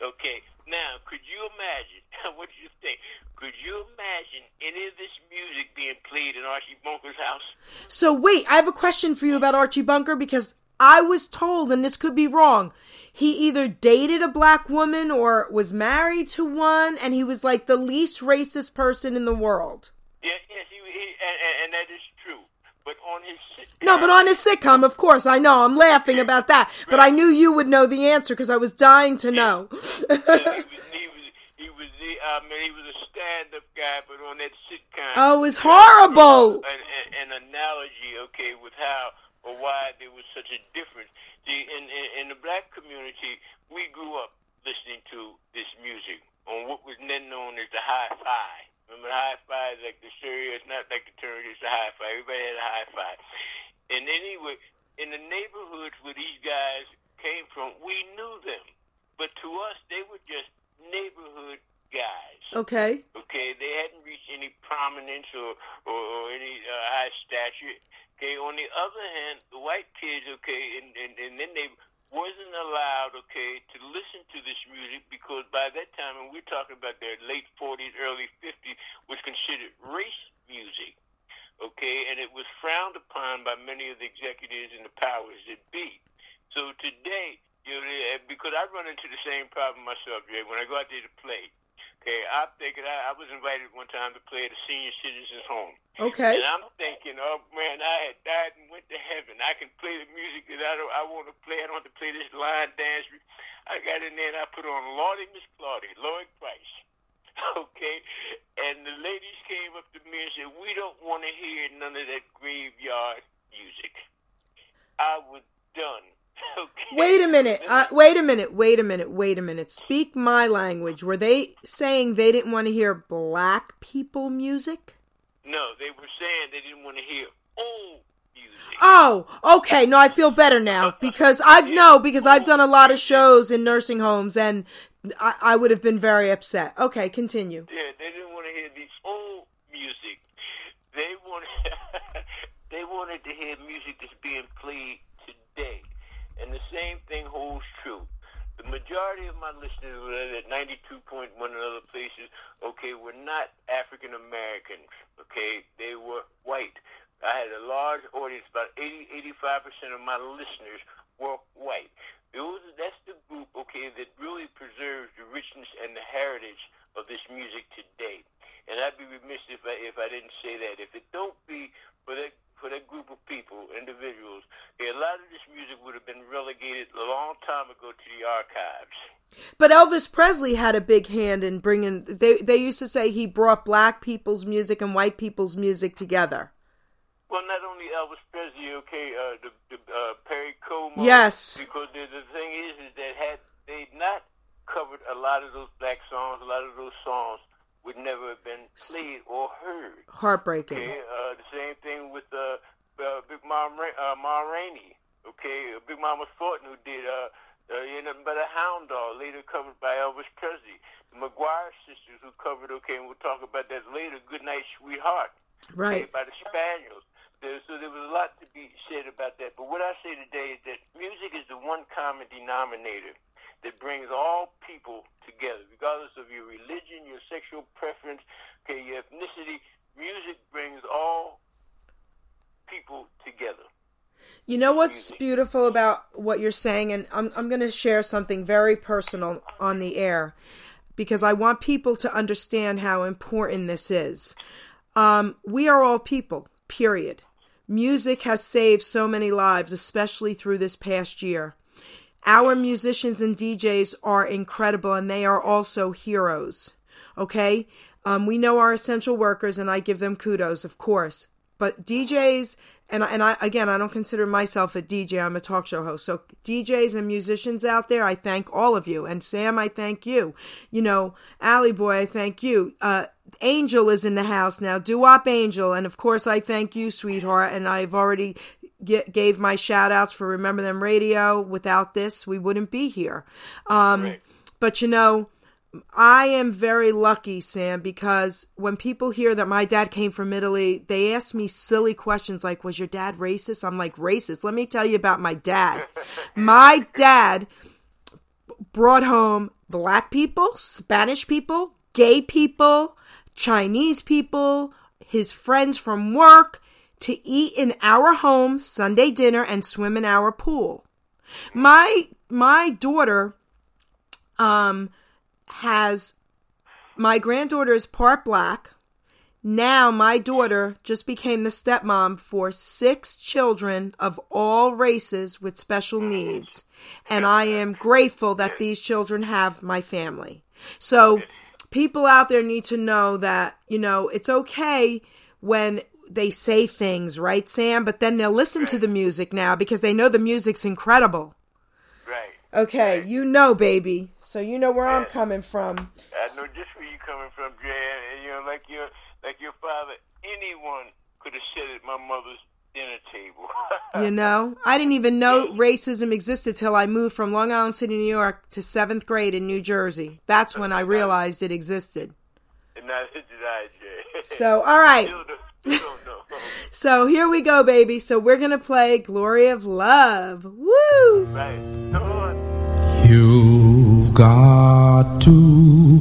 Speaker 2: Okay, now could you imagine? [LAUGHS] what do you think? Could you imagine any of this music being played in Archie Bunker's house?
Speaker 1: So wait, I have a question for you about Archie Bunker because I was told, and this could be wrong, he either dated a black woman or was married to one, and he was like the least racist person in the world.
Speaker 2: Yeah, yes, he, he and, and, that is true. But on his sitcom,
Speaker 1: No, but on his sitcom, of course, I know. I'm laughing about that, but I knew you would know the answer because I was dying to know. [LAUGHS]
Speaker 2: he was he was he was the I mean he was a stand-up guy, but on that sitcom.
Speaker 1: Oh, it was horrible.
Speaker 2: An, an, an analogy, okay, with how or why there was such a difference. See, in, in in the black community, we grew up listening to this music on what was then known as the hi-fi. Remember, the hi-fi is like the stereo. It's not like the turn. It's the hi-fi. Everybody had a hi-fi. And anyway, in the neighborhoods where these guys came from, we knew them. But to us, they were just neighborhood guys.
Speaker 1: Okay.
Speaker 2: Okay, they hadn't reached any prominence or, or, or any uh, high stature. Okay, on the other hand, the white kids, okay, and, and, and then they wasn't allowed, okay, to listen to this music because by that time, and we're talking about their late 40s, early 50s, was considered race music. Okay, and it was frowned upon by many of the executives and the powers that be. So today, you know, because I run into the same problem myself, Jay, when I go out there to play. Okay, I'm thinking I, I was invited one time to play at a senior citizens home.
Speaker 1: Okay.
Speaker 2: And I'm thinking, oh man, I had died and went to heaven. I can play the music that I don't, I want to play. I don't have to play this line dance. I got in there and I put on Lawdy Miss Clawdy, Lloyd Price. [LAUGHS] Okay, and the ladies came up to me and said, "We don't want to hear none of that graveyard music." I was done. Okay.
Speaker 1: Wait a minute. Uh, wait a minute. Wait a minute. Wait a minute. Speak my language. Were they saying they didn't want to hear black people music?
Speaker 2: no, they were saying they didn't want to hear old music.
Speaker 1: Oh, okay. No, I feel better now [LAUGHS] because I've no because I've done a lot of shows in nursing homes and I, I would have been very upset. Okay, continue.
Speaker 2: Yeah, they didn't want to hear the old music. They wanted [LAUGHS] they wanted to hear music that's being played today. And the same thing holds true. The majority of my listeners, whether at 92.1 and other places, okay, were not African Americans, okay? They were white. I had a large audience, about 80, 85% of my listeners were white. Those, that's the group, okay, that really preserves the richness and the heritage of this music today. And I'd be remiss if I, if I didn't say that. If it don't be for that for that group of people, individuals, a lot of this music would have been relegated a long time ago to the archives.
Speaker 1: But Elvis Presley had a big hand in bringing. They they used to say he brought black people's music and white people's music together.
Speaker 2: Well, not only Elvis Presley, okay, uh, the, the uh, Perry Como.
Speaker 1: Yes.
Speaker 2: Because the, the thing is, is that had they not covered a lot of those black songs, a lot of those songs would never have been played or heard.
Speaker 1: Heartbreaking.
Speaker 2: Okay, uh, the same thing with uh, uh, Big Mom Ra- uh, Ma Rainey. Okay, uh, Big Mama Thornton, who did uh, uh, you know, but a Hound Dog, later covered by Elvis Presley. The McGuire sisters, who covered, okay, and we'll talk about that later. Good Night, Sweetheart.
Speaker 1: Right.
Speaker 2: By the Spaniels. There, so there was a lot to be said about that. But what I say today is that music is the one common denominator that brings all people together, regardless of your religion, your sexual preference, okay, your ethnicity. Music brings all people together.
Speaker 1: You know what's beautiful about what you're saying, and I'm I'm going to share something very personal on the air because I want people to understand how important this is. Um, we are all people. Period. Music has saved so many lives, especially through this past year. Our musicians and DJs are incredible, and they are also heroes. Okay, um, we know our essential workers, and I give them kudos, of course. But DJs and I, and I again, I don't consider myself a DJ. I'm a talk show host. So DJs and musicians out there, I thank all of you. And Sam, I thank you. You know, Allie Boy, I thank you. Uh, Angel is in the house now. Duop Angel, and of course, I thank you, sweetheart. And I've already get, gave my shout outs for Remember Then Radio. Without this, we wouldn't be here. Um,
Speaker 2: Right.
Speaker 1: But you know, I am very lucky, Sam, because when people hear that my dad came from Italy, they ask me silly questions like, Was your dad racist? I'm like, Racist. Let me tell you about my dad. [LAUGHS] my dad brought home black people, Spanish people, gay people, Chinese people, his friends from work to eat in our home Sunday dinner and swim in our pool. My my daughter um has my granddaughter is part black. Now my daughter just became the stepmom for six children of all races with special needs. And I am grateful that these children have my family. So people out there need to know that, you know, it's okay when they say things, right, Sam? But then they'll listen to the music now because they know the music's incredible. Okay, you know, baby. So you know where I'm coming from.
Speaker 2: I know just where you're coming from, Jay. And, you know, like your like your father, anyone could have said at my mother's dinner table. [LAUGHS]
Speaker 1: You know, I didn't even know racism existed till I moved from Long Island City, New York to seventh grade in New Jersey. That's when I [LAUGHS] realized it existed.
Speaker 2: and neither [LAUGHS] did I, Jay.
Speaker 1: So, all right. [LAUGHS] So here we go, baby. So we're to play Glory of Love. Woo!
Speaker 2: right. Come on.
Speaker 6: You've got to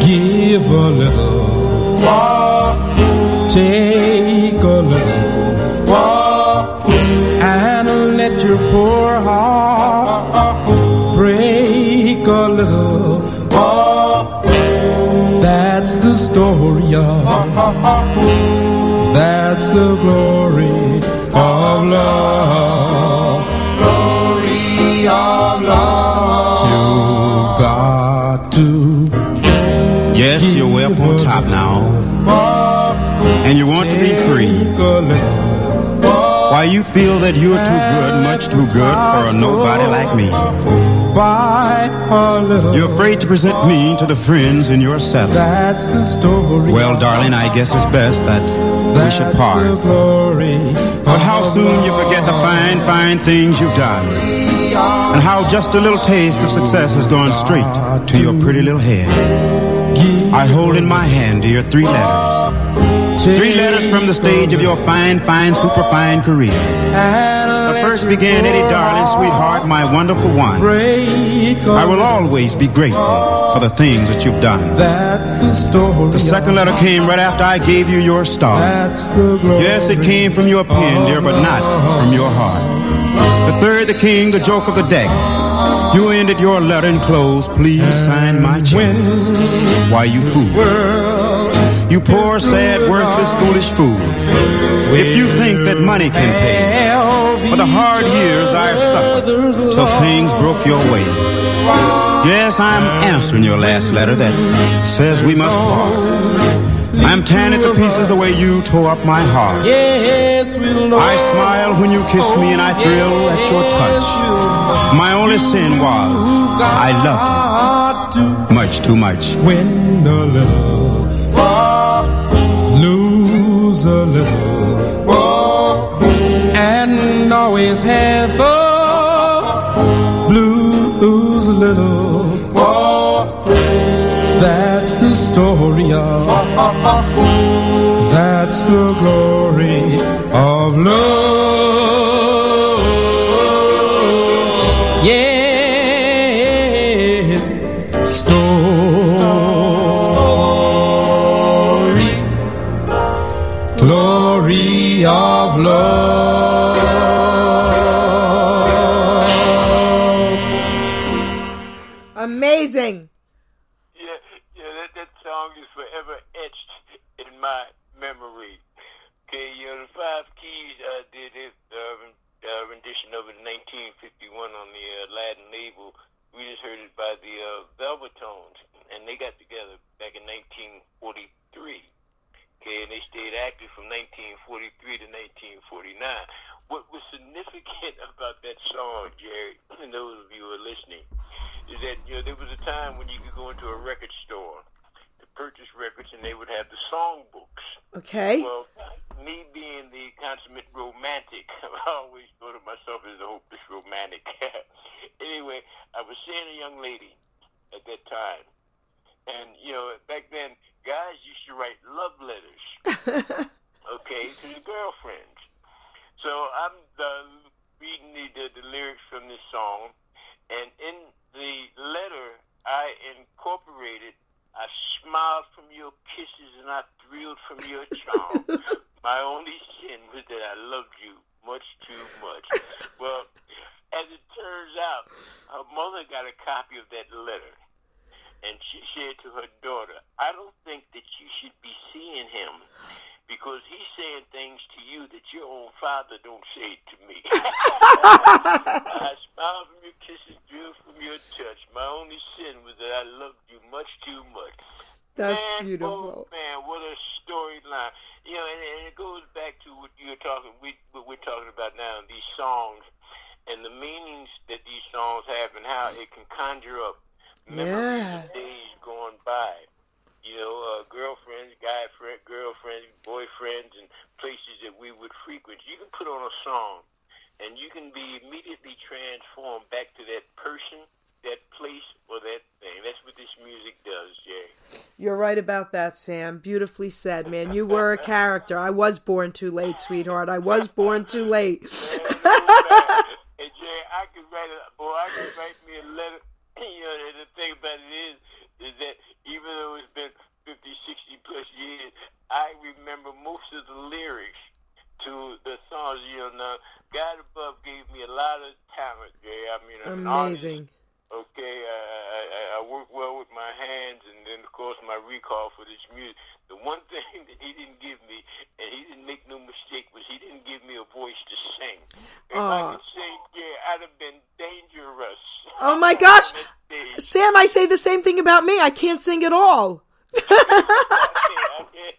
Speaker 6: give a little, take a little, and let your poor heart break a little. That's the story of, that's the glory of love. Glory of love. You've got to
Speaker 8: Yes, you're way up on top now, and you want to be free.
Speaker 6: Take a little.
Speaker 8: Why you feel that you're too good, much too good for a nobody like me. You're afraid to present me to the friends in your settle.
Speaker 6: That's the story.
Speaker 8: Well, darling, I guess it's best that we should part. But how soon you forget the fine, fine things you've done, and how just a little taste of success has gone straight to your pretty little head. I hold in my hand, dear, three letters. Three letters from the stage of your fine, fine, superfine career. The first began, Eddie, darling, sweetheart, my wonderful one. I will always be grateful for the things that you've done.
Speaker 6: That's the story.
Speaker 8: The second letter came right after I gave you your star.
Speaker 6: That's the glory.
Speaker 8: Yes, it came from your pen, dear, but not from your heart. The third, the king, the joke of the deck. You ended your letter in close. Please sign my check. Why you fool? You poor, sad, worthless, foolish fool. If you think that money can pay for the hard years I've suffered till things broke your way. Yes, I'm answering your last letter that says we must part. I'm it to pieces the way you tore up my heart.
Speaker 6: Yes, we'll
Speaker 8: I smile when you kiss me and I thrill at your touch. My only sin was I loved you much too much.
Speaker 6: Win a little, lose a little, and always have a blues a little. That's the story of, that's the glory of love. Yes, story,
Speaker 2: Okay. Well, me being the consummate romantic, [LAUGHS] I always thought of myself as a hopeless romantic. anyway, I was seeing a young lady at at that time. And, you know, back then, guys used to write love letters, okay, to the girlfriends. So I'm uh, reading the, the, the lyrics from this song, and in the letter, I incorporated, I smiled from your kisses and I thrilled from your charm. My only sin was that I loved you much too much. well, as it turns out, her mother got a copy of that letter. And she said to her daughter, I don't think that you should be seeing him because he's saying things to you that your own father don't say to me. I smile from your kisses, drew from your touch. My only sin was that I loved you much too much.
Speaker 1: That's
Speaker 2: man,
Speaker 1: beautiful.
Speaker 2: Oh man, what a storyline! You know, and, and it goes back to what you're talking, we, what we're talking about now, these songs, and the meanings that these songs have, and how it can conjure up memories
Speaker 1: Yeah.
Speaker 2: of days gone by. You know, uh, girlfriends, guy friend, girlfriends, boyfriends, and places that we would frequent. You can put on a song, and you can be immediately transformed back to that person, that place, or that thing. That's what this music does, Jay.
Speaker 1: You're right about that, Sam. Beautifully said, man. You were a character. I was born too late, sweetheart. I was born too late.
Speaker 2: hey Jay, I could write a boy. I could write me a letter. You know, and the thing about it is, is that even though it's been 50, 60 plus years, I remember most of the lyrics to the songs. You know, now God above gave me a lot of talent, Jay. I mean, I'm an artist.
Speaker 1: Amazing.
Speaker 2: Okay, I, I, I- I work well with my hands, and then of course my recall for this music. The one thing that he didn't give me, and he didn't make no mistake, was he didn't give me a voice to sing. If I
Speaker 1: Aw.
Speaker 2: could sing, yeah, I'd have been dangerous.
Speaker 1: Oh my gosh.
Speaker 2: On that stage.
Speaker 1: Sam, I say the same thing about me. I can't sing at all.
Speaker 2: I can't,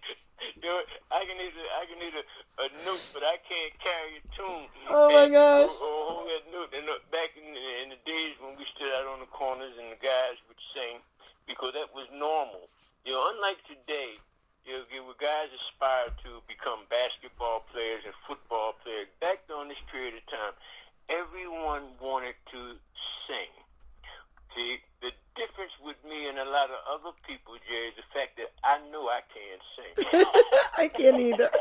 Speaker 2: you know, I can either I can either a note, but I can't carry a tune.
Speaker 1: Oh, my
Speaker 2: And-
Speaker 1: gosh.
Speaker 2: Or, or hold that note. And uh, back in, the- in the days when we stood out on the corners and the guys would sing, because that was normal. You know, unlike today, you know, where guys aspire to become basketball players and football players. Back during this period of time, everyone wanted to sing. See, the difference with me and a lot of other people, Jay, is the fact that I know I can't sing. [LAUGHS]
Speaker 1: I can't either. [LAUGHS]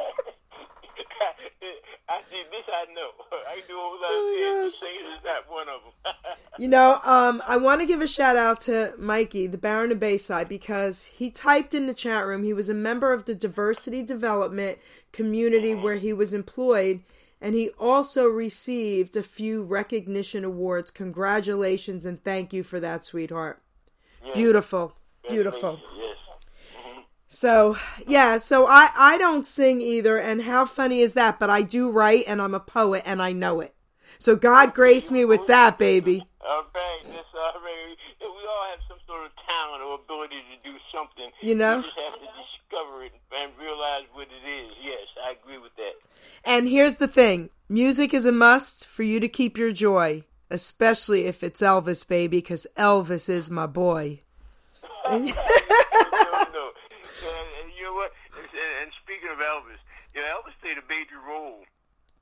Speaker 2: I see this. I know. [LAUGHS] I do a that. lot
Speaker 1: Oh,
Speaker 2: of
Speaker 1: my
Speaker 2: things.
Speaker 1: gosh.
Speaker 2: Singing is not one of them.
Speaker 1: You know, um, I want to give a shout out to Mikey, the Baron of Bayside, because he typed in the chat room he was a member of the diversity development community where he was employed, and he also received a few recognition awards. Congratulations and thank you for that, sweetheart. Beautiful, beautiful.
Speaker 2: yes.
Speaker 1: So yeah, so I I don't sing either, and how funny is that? But I do write, and I'm a poet, and I know it. So God grace me with that, baby.
Speaker 2: All right. That's all right. We all have some sort of talent or ability to do something.
Speaker 1: You know?
Speaker 2: You just have to discover it and realize what it is. Yes, I agree with that.
Speaker 1: And here's the thing: music is a must for you to keep your joy, especially if it's Elvis, baby, because Elvis is my boy. [LAUGHS] [LAUGHS]
Speaker 2: no, no. And, and you know what? And, and speaking of Elvis, you know, Elvis played a major role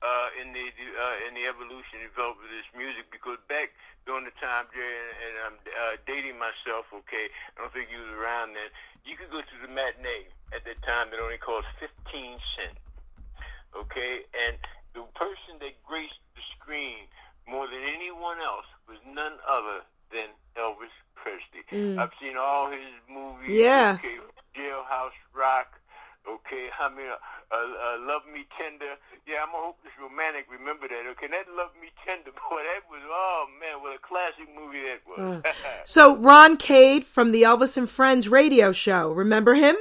Speaker 2: uh, in the uh, in the evolution and development of this music because back during the time, Geri, and, and I'm uh, dating myself. Okay, I don't think you was around then. You could go to the matinee at that time that only cost fifteen cent. Okay, and the person that graced the screen more than anyone else was none other than Elvis Presley. I've seen all his movies.
Speaker 1: Yeah.
Speaker 2: Okay, Jailhouse Rock. Okay, I mean, uh, uh, Love Me Tender. Yeah, I'm a hopeless romantic. Remember that? Okay, that Love Me Tender, [LAUGHS] boy, that was oh man, what a classic movie that was. [LAUGHS]
Speaker 1: So Ron Cade from the Elvis and Friends radio show, remember him?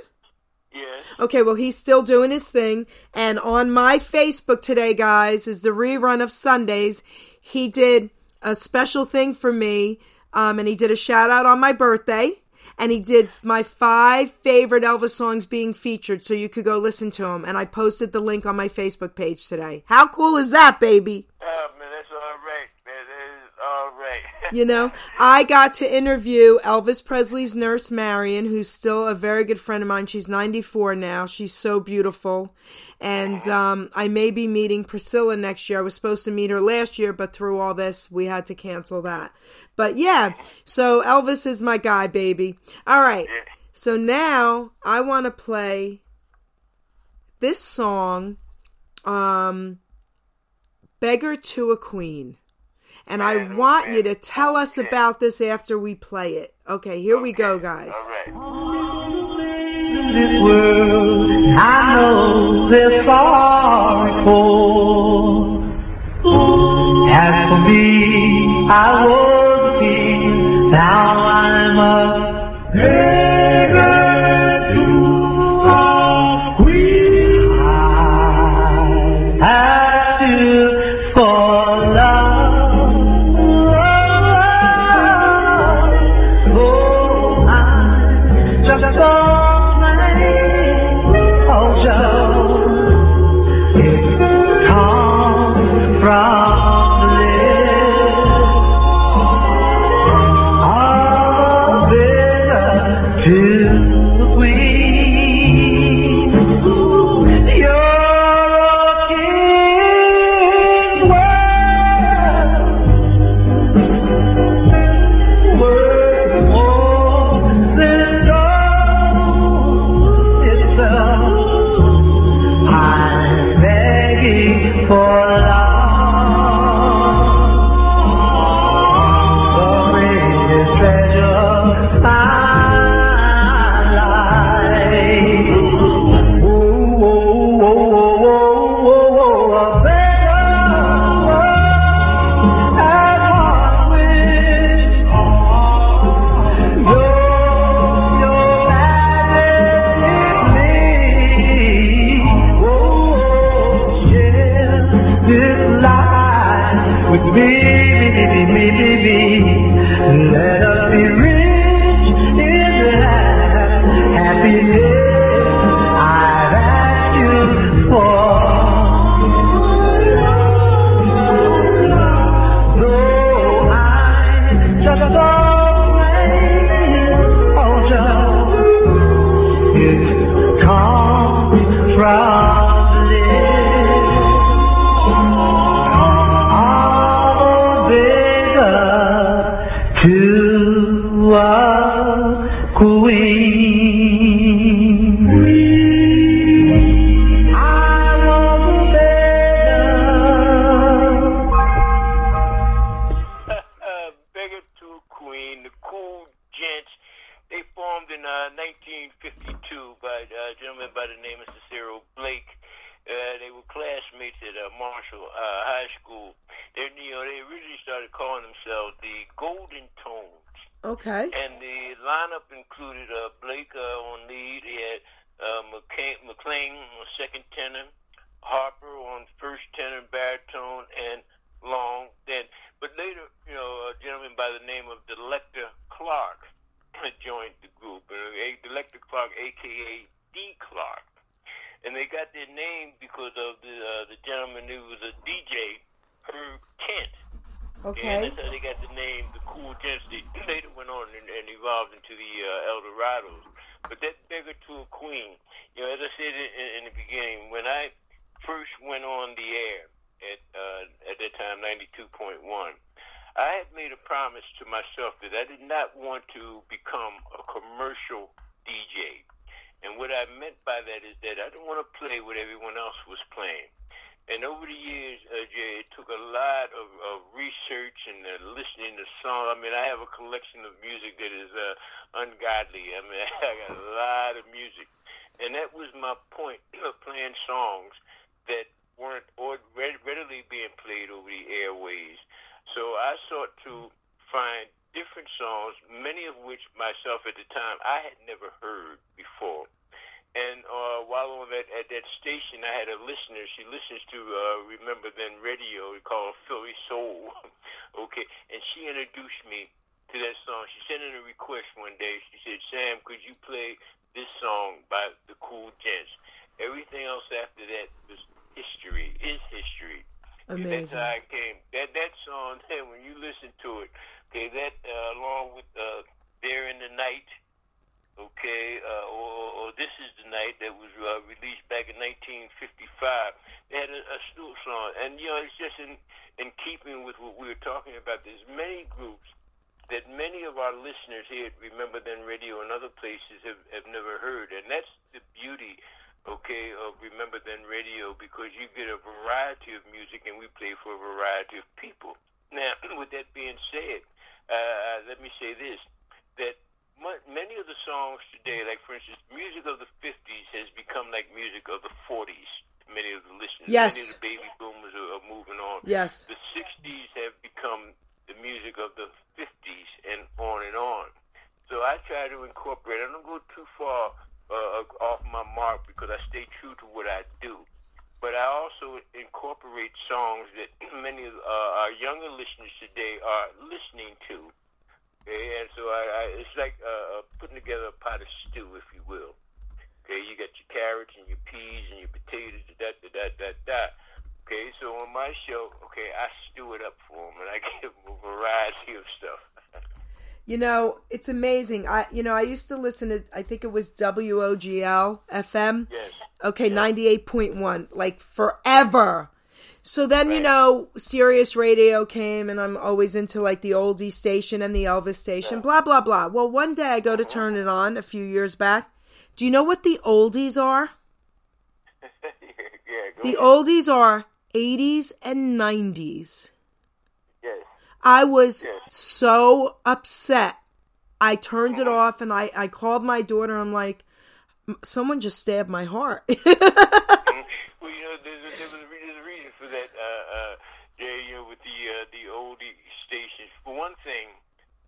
Speaker 2: yes.
Speaker 1: Okay, well, he's still doing his thing. And on my Facebook today, guys, is the rerun of Sundays. He did a special thing for me, um, and he did a shout out on my birthday. And he did my five favorite Elvis songs being featured, so you could go listen to them. And I posted the link on my Facebook page today. How cool is that, baby?
Speaker 2: Oh man, that's all right, man. That is all right. [LAUGHS]
Speaker 1: you know, I got to interview Elvis Presley's nurse, Marion, who's still a very good friend of mine. She's 94 now. She's so beautiful. And um, I may be meeting Priscilla next year. I was supposed to meet her last year, but through all this, we had to cancel that. But yeah, so Elvis is my guy, baby. All right. So now I want to play this song, um, Beggar to a Queen. And I want you to tell us about this after we play it. Okay, here we go, guys.
Speaker 2: All right.
Speaker 9: this world I know they're sorry oh,
Speaker 2: gentleman was a DJ, Herb Kent. And that's how they got the name, the Cool Gents. They [LAUGHS] later went on and, and evolved into the uh, Eldorados. But that beggar to a queen, you know, as I said in, in, in the beginning, when I first went on the air at uh, at that time, ninety two point one, I had made a promise to myself that I did not want to become a commercial DJ. And what I meant by that is that I didn't want to play what everyone else was playing. And over the years, uh, Jay, it took a lot of, of research and uh, listening to songs. I mean, I have a collection of music that is uh, ungodly. I mean, [LAUGHS] I got a lot of music. And that was my point [CLEARS THROAT] of playing songs that weren't readily being played over the airways. So I sought to find different songs, many of which myself at the time I had never heard before. And uh, while on that at that station, I had a listener. She listens to uh, Remember Then Radio called Philly Soul. [LAUGHS] okay, and she introduced me to that song. She sent in a request one day. She said, "Sam, could you play this song by the Cool Gents?" Everything else after that was history. Is history. Amazing. That's how I came. That that song. Hey, [LAUGHS] when you listen to it, okay, that uh, along with uh, "There in the Night." okay, uh, or, or This Is the Night that was uh, released back in 1955. They had a, a Snoop song, and you know it's just in in keeping with what we were talking about. There's many groups that many of our listeners here at Remember Then Radio and other places have, have never heard, and that's the beauty. Okay, of Remember Then Radio because you get a variety of music and we play for a variety of people. Now, [CLEARS THROAT] with that being said, uh, let me say this: that many of the songs today, like for instance, music of the 50s has become like music of the 40s. Many of the listeners,
Speaker 1: Yes.
Speaker 2: many of the baby boomers are, are moving on
Speaker 1: Yes.
Speaker 2: the 60s have become the music of the 50s and on and on. So I try to incorporate. I don't go too far uh, off my mark because I stay true to what I do. But I also incorporate songs that [CLEARS THROAT] many of uh, our younger listeners today are listening to. Okay, and so I, I it's like uh, uh, putting together a pot of stew, if you will. Okay, you got your carrots and your peas and your potatoes, da da da da da. Okay, so on my show, okay, I stew it up for them and I [LAUGHS] give them a variety of stuff.
Speaker 1: You know, it's amazing. I you know, I used to listen to I think it was WOGL FM.
Speaker 2: Yes.
Speaker 1: Okay, 98.1 like forever. So then, you know, Sirius Radio came and I'm always into like the oldie station and the Elvis station, blah blah blah. Well, one day I go to turn it on a few years back. Do you know what the oldies are? [LAUGHS]
Speaker 2: yeah, go
Speaker 1: The
Speaker 2: ahead.
Speaker 1: oldies are 80s and 90s.
Speaker 2: yes.
Speaker 1: I was
Speaker 2: Yes.
Speaker 1: so upset. I turned it uh-huh. off and I, I called my daughter. I'm like, someone just stabbed my heart. [LAUGHS] Mm-hmm.
Speaker 2: Well, you know, there's a, there's a, re- there's a reason for that, uh, uh, Jay, you know, with the, uh, the oldie stations. For one thing,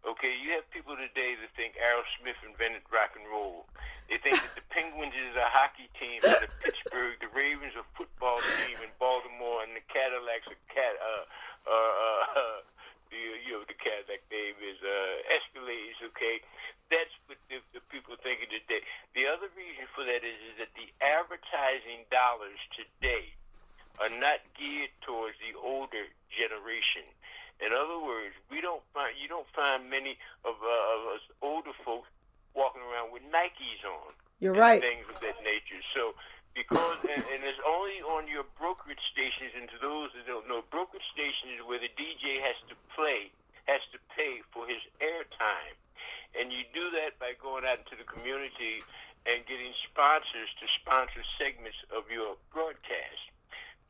Speaker 2: okay, you have people today that think Aerosmith invented rock and roll. They think that the [LAUGHS] Penguins is a hockey team out of Pittsburgh, the Ravens a football team in Baltimore, and the Cadillacs a cat, uh, uh, uh, uh, [LAUGHS] the, you know, the Cadillac name is, uh, Escalades, okay? That's what the, the people thinking today. The other reason for that is, is that the advertising dollars today are not geared towards the older generation. In other words, we don't find you don't find many of, uh, of us older folks walking around with Nikes on.
Speaker 1: You're
Speaker 2: and
Speaker 1: right.
Speaker 2: Things of that nature. So because and, and it's only on your brokerage stations, and to those that don't know, brokerage stations where the DJ has to play, has to pay for his airtime, and you do that by going out into the community and getting sponsors to sponsor segments of your broadcast.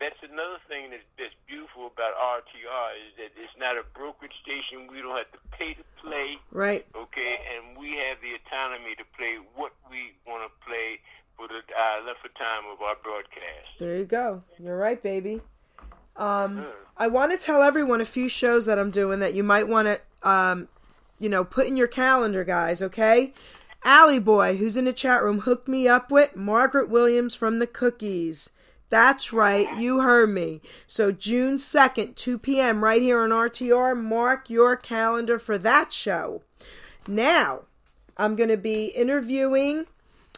Speaker 2: That's another thing that's, that's beautiful about RTR is that it's not a brokerage station. We don't have to pay to play
Speaker 1: right.
Speaker 2: okay, and we have the autonomy to play what we want to play for the uh, length of time of our broadcast.
Speaker 1: There you go. You're right, baby. Um, I want to tell everyone a few shows that I'm doing that you might want to, um, you know, put in your calendar, guys. Okay. Allie Boy, who's in the chat room, hooked me up with Margaret Williams from the Cookies. That's right, you heard me. So June 2nd, 2 p.m., right here on RTR. Mark your calendar for that show. Now, I'm going to be interviewing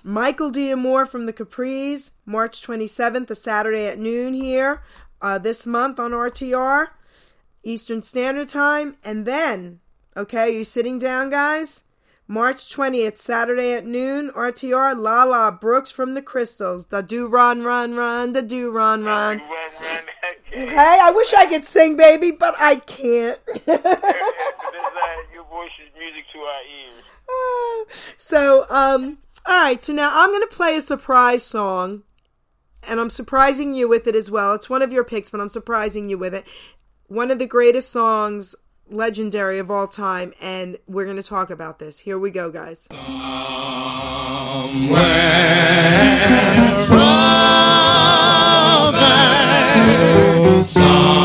Speaker 1: Michael D'Amore from the Capris, March 27th, a Saturday at noon here uh, this month on RTR, Eastern Standard Time. And then, okay, you sitting down, guys? March 20th, Saturday at noon, RTR, Lala Brooks from the Crystals. The do run, run, run, the do run, run.
Speaker 2: Run, run,
Speaker 1: Okay, I wish I could sing, baby, but I can't. [LAUGHS]
Speaker 2: Uh, your voice is music to our ears. [SIGHS]
Speaker 1: so, um, all right. So now I'm going to play a surprise song, and I'm surprising you with it as well. It's one of your picks, but I'm surprising you with it. One of the greatest songs, legendary of all time, and we're going to talk about this. Here we go, guys.
Speaker 3: Somewhere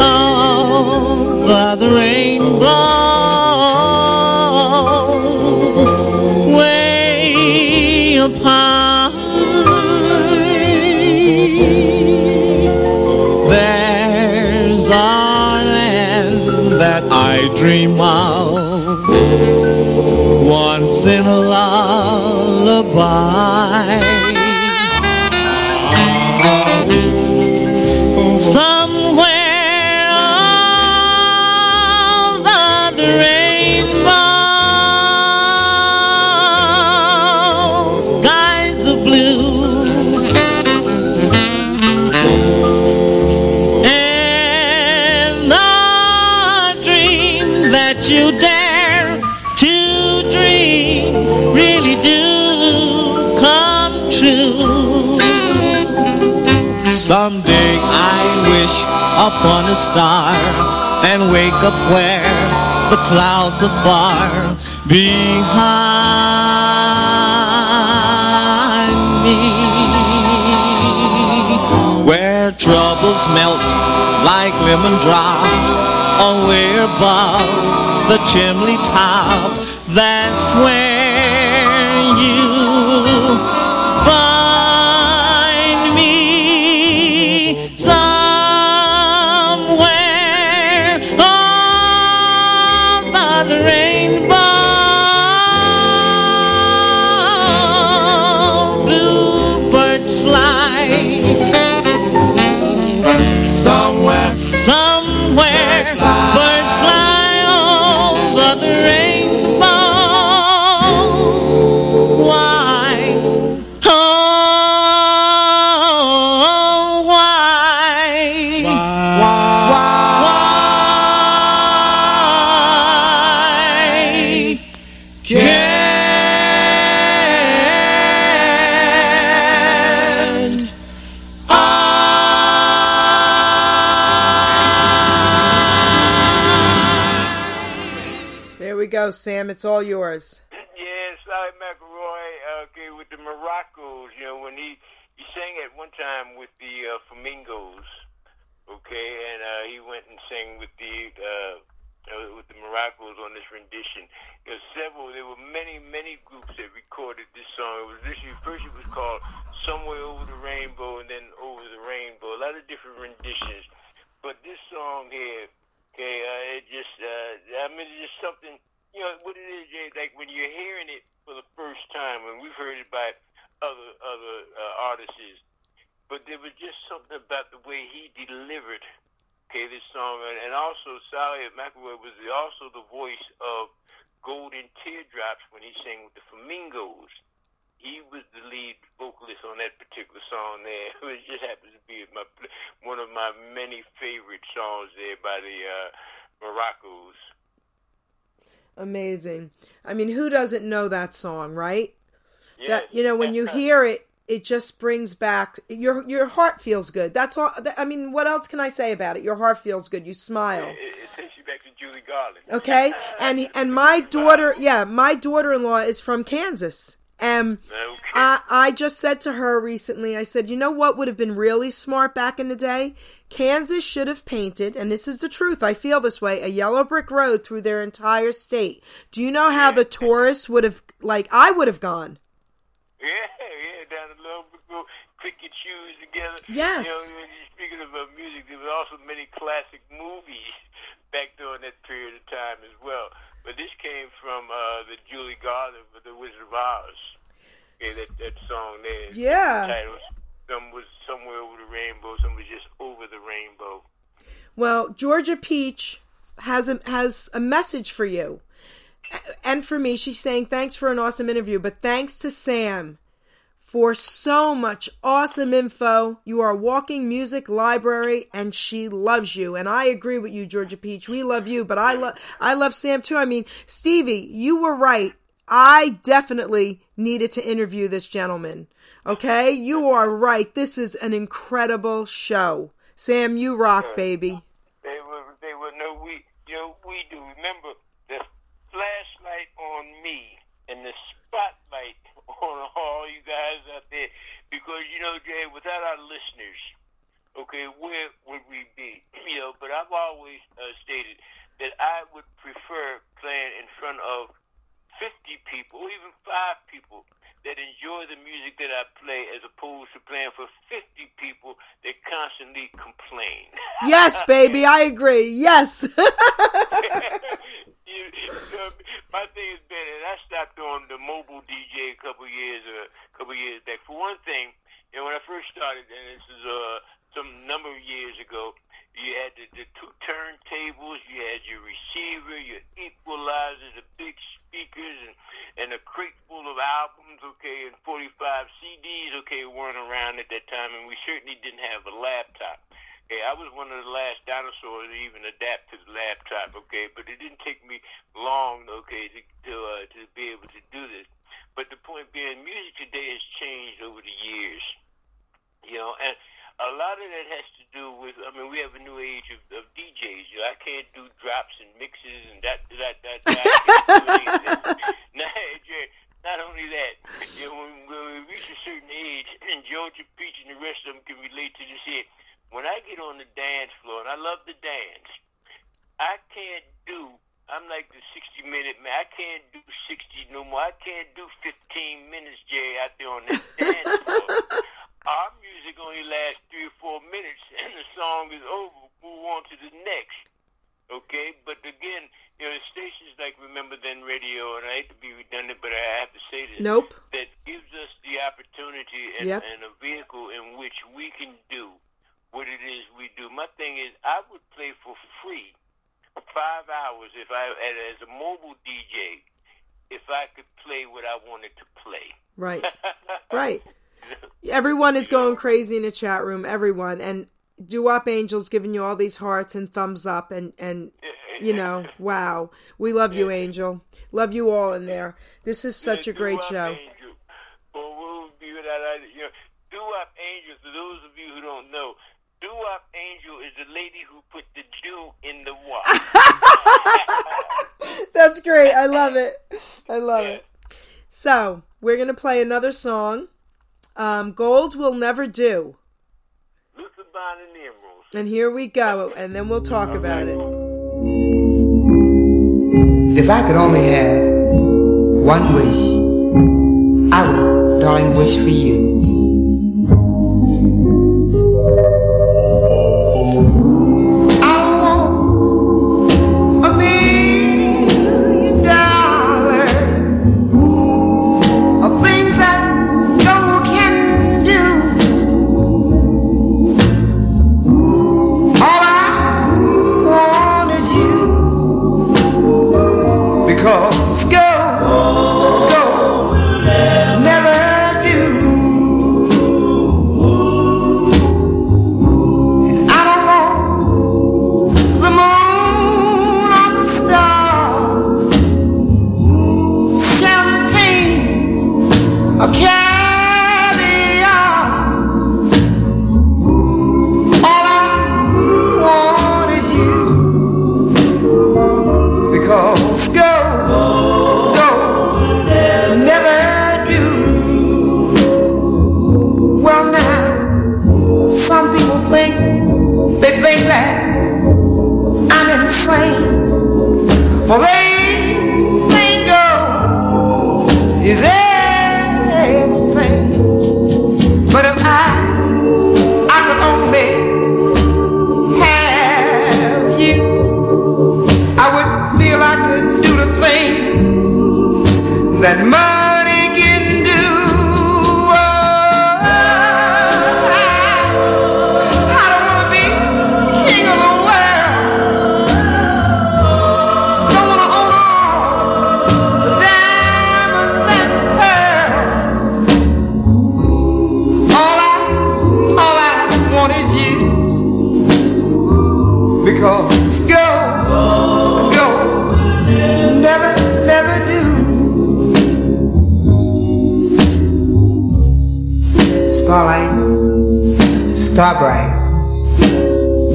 Speaker 3: over the rainbow, way up there's a land that I dream of once in a lullaby.
Speaker 10: Wish upon a star and wake up where the clouds are far behind me. Where troubles melt like lemon drops away above the chimney top. That's where
Speaker 1: Sam. It's all yours.
Speaker 2: Yeah, Sollie McElroy, uh, okay, with the Moroccos, you know, when he, he sang at one time with the uh, Flamingos, okay, and uh, he went and sang with the, uh, uh, with the Moroccos on this rendition. You know, several, there were many, many groups that recorded this song. It was this, first it was called Somewhere Over the Rainbow and then Over the Rainbow, a lot of different renditions. But this song here, okay, uh, it just, uh, I mean, it's just something, you know, what it is, Jay, like when you're hearing it for the first time, and we've heard it by other other uh, artists, but there was just something about the way he delivered, okay, this song, and, and also Sollie McElroy was also the voice of Golden Teardrops when he sang with the Flamingos. He was the lead vocalist on that particular song there. [LAUGHS] It just happens to be my one of my many favorite songs there by the uh, Moroccos.
Speaker 1: Amazing. I mean, who doesn't know that song, right? That you know, when you hear it, it just brings back your your heart feels good. That's all. I mean, what else can I say about it? Your heart feels good. You smile.
Speaker 2: It, it takes you back to Judy Garland.
Speaker 1: Okay, and and my [LAUGHS] daughter, yeah, my daughter-in-law is from Kansas. And
Speaker 2: Okay.
Speaker 1: I, I just said to her recently, I said, you know what would have been really smart back in the day? Kansas should have painted, and this is the truth, I feel this way, a yellow brick road through their entire state. Do you know how the tourists would have, like, I would have gone?
Speaker 2: Yeah, yeah, down the little go click your shoes together.
Speaker 1: Yes.
Speaker 2: You know, speaking of uh, music, there were also many classic movies [LAUGHS] back during that period of time as well. But this came from uh, the Judy Garland The Wizard of Oz. Okay, that, that song there.
Speaker 1: Yeah.
Speaker 2: The title, some was somewhere over the rainbow, some was just over the rainbow.
Speaker 1: Well, Georgia Peach has a, has a message for you. And for me, she's saying thanks for an awesome interview, but thanks to Sam for so much awesome info. You are a walking music library and she loves you. And I agree with you, Georgia Peach. We love you, but I love I love Sam too. I mean, Stevie, you were right. I definitely needed to interview this gentleman. Okay? You are right. This is an incredible show. Sam, you rock, baby.
Speaker 2: They were, they were no, we, you know, we do. Remember the flashlight on me and the spotlight on all you guys out there, because you know, Jay, without our listeners, okay, where would we be? You know, but I've always uh, stated that I would prefer playing in front of 50 people, or even five people that enjoy the music that I play, as opposed to playing for 50 people that constantly complain.
Speaker 1: Yes, baby, I agree. Yes. [LAUGHS] [LAUGHS]
Speaker 2: you, uh, [LAUGHS] my thing has been, and I stopped doing the mobile DJ a couple years, a couple years back. For one thing, you know, when I first started, and this is uh, some number of years ago, you had the, the two turntables, you had your receiver, your equalizer, the big speakers, and, and a crate full of albums, okay, and 45 CDs, okay, weren't around at that time, and we certainly didn't have a laptop. Okay, I was one of the last dinosaurs to even adapt to the laptop. Okay, but it didn't take me long. Okay, to to, uh, to be able to do this. But the point being, music today has changed over the years. You know, and a lot of that has to do with. I mean, we have a new age of, of DJs. You know, I can't do drops and mixes and that that that. that. I can't do any of that. [LAUGHS] Now, not only that, you know, when, when we reach a certain age, and Georgia Peach and the rest of them can relate to this here. When I get on the dance floor, and I love to dance, I can't do. I'm like the 60 minute man. I can't do 60 no more. I can't do 15 minutes, Jay, out there on that [LAUGHS] dance floor. Our music only lasts three or four minutes, and the song is over. Move on to the next. Okay, but again, you know, stations like Remember Then Radio, and I hate to be redundant, but I have to say this.
Speaker 1: Nope.
Speaker 2: That gives us the opportunity and,
Speaker 1: Yep.
Speaker 2: and a vehicle in which we can do what it is we do. My thing is, I would play for free five hours if I, as a mobile DJ, if I could play what I wanted to play.
Speaker 1: Right. [LAUGHS] Right. Everyone is going crazy in the chat room. Everyone and Doo-Wop Angels giving you all these hearts and thumbs up and and you [LAUGHS] know, wow. We love you, Angel. Love you all in there. This is such a great show.
Speaker 2: Angel. Well, we'll be with that, I- you know, Doo-Wop Angel, for those of you who don't know, Doo-Wop Angel is the lady who put the dew in the wop. [LAUGHS]
Speaker 1: That's great. I love it. I love it. So, we're going to play another song. Um, Gold Will Never Do.
Speaker 2: Luther and Emeralds.
Speaker 1: And here we go. And then we'll talk about it.
Speaker 3: If I could only have one wish, I would, darling, wish for you. That money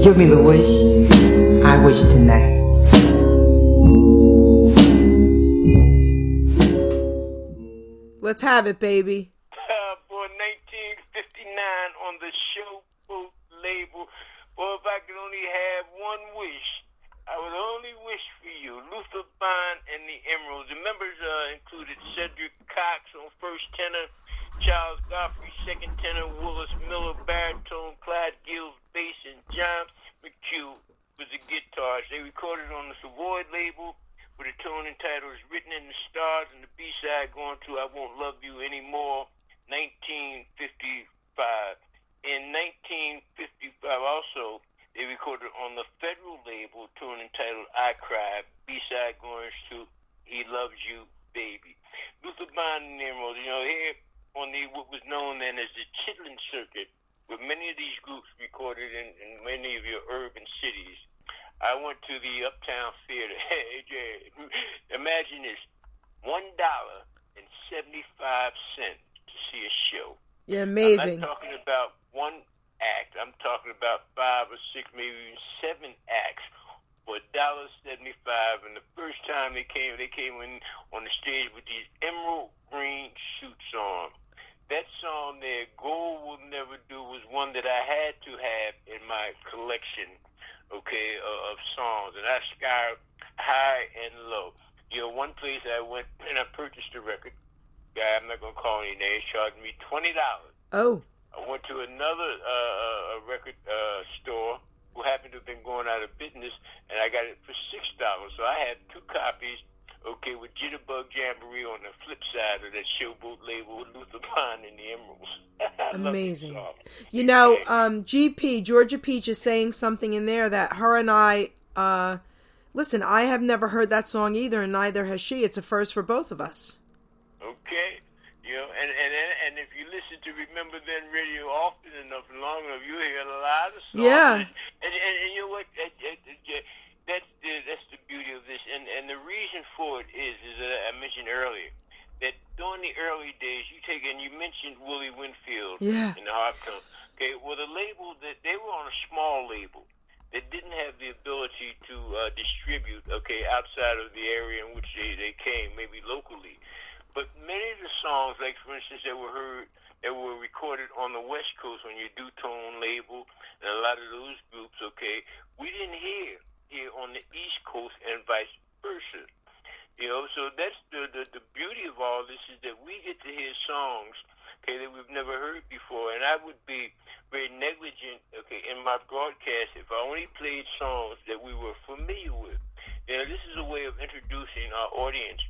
Speaker 3: give me the wish I wish tonight.
Speaker 1: Let's have it, baby.
Speaker 2: Uh, for 1959 on the Showboat label. Well, if I could only have one wish, I would only wish for you Luther Bond and the Emeralds. The members uh, included Cedric Cox on first tenor, Charles Godfrey second tenor, Willis Miller baritone, Clyde Gills bass, and John McHugh was the guitars. They recorded on the Savoy label with a tune entitled "It's Written in the Stars" and the B-side going to "I Won't Love You Anymore." 1955. In 1955, also, they recorded on the federal label a tune entitled I Cry, B-side going to He Loves You, Baby. Luther Bond and the Emeralds, you know, here on the what was known then as the Chitlin Circuit, with many of these groups recorded in, in many of your urban cities. I went to the Uptown Theater. Hey, Jay, imagine this: one dollar and seventy-five cents to see a show.
Speaker 1: Yeah, amazing.
Speaker 2: I'm not talking about one act. I'm talking about five or six, maybe even seven acts for a dollar seventy five. And the first time they came, they came in on the stage with these emerald green suits on. That song there, "Gold Will Never Do," was one that I had to have in my collection. Okay, uh, of songs, and I scoured high and low. You know, one place I went and I purchased a record. Guy, I'm not gonna call any names. Charged me twenty dollars.
Speaker 1: Oh,
Speaker 2: I went to another uh, uh, record uh, store who happened to have been going out of business, and I got it for six dollars. So I had two copies. Okay, with Jitterbug Jamboree on the flip side of that showboat label, with Luther Bond and the Emeralds. I love this
Speaker 1: amazing.
Speaker 2: song.
Speaker 1: You know, um, GP Georgia Peach is saying something in there that her and I. Uh, listen, I have never heard that song either, and neither has she. It's a first for both of us.
Speaker 2: Okay. You know, and, and and and if you listen to Remember Then radio often enough and long enough, you hear a lot of songs.
Speaker 1: Yeah.
Speaker 2: And and, and you know what? That, that, that, that's the that's the beauty of this, and and the reason for it is is that I mentioned earlier that during the early days, you and you mentioned Willie Winfield
Speaker 1: Yeah.
Speaker 2: in the Hot Club. Okay, well the label that they were on a small label that didn't have the ability to uh, distribute. Okay, outside of the area in which they they came, maybe locally. But many of the songs, like for instance, that were heard, that were recorded on the West Coast on your Dootone label, and a lot of those groups, okay, we didn't hear here on the East Coast and vice versa. You know, so that's the, the the beauty of all this is that we get to hear songs, okay, that we've never heard before, and I would be very negligent, okay, in my broadcast if I only played songs that we were familiar with. You know, this is a way of introducing our audience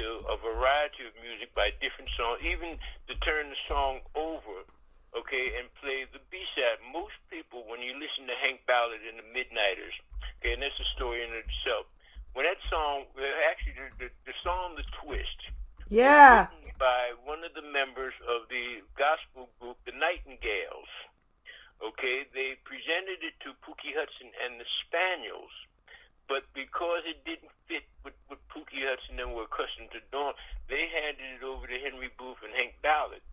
Speaker 2: to a variety of music by different songs, even to turn the song over, okay, and play the B-side. Most people, when you listen to Hank Ballard and the Midnighters, okay, and that's a story in itself. When that song, actually, the, the, the song "The Twist"
Speaker 1: Yeah.
Speaker 2: written by one of the members of the gospel group, the Nightingales. Okay, they presented it to Pookie Hudson and the Spaniels, but because it didn't fit with what Pookie Hudson and were accustomed to doing, they handed it over to Henry Booth and Hank Ballard.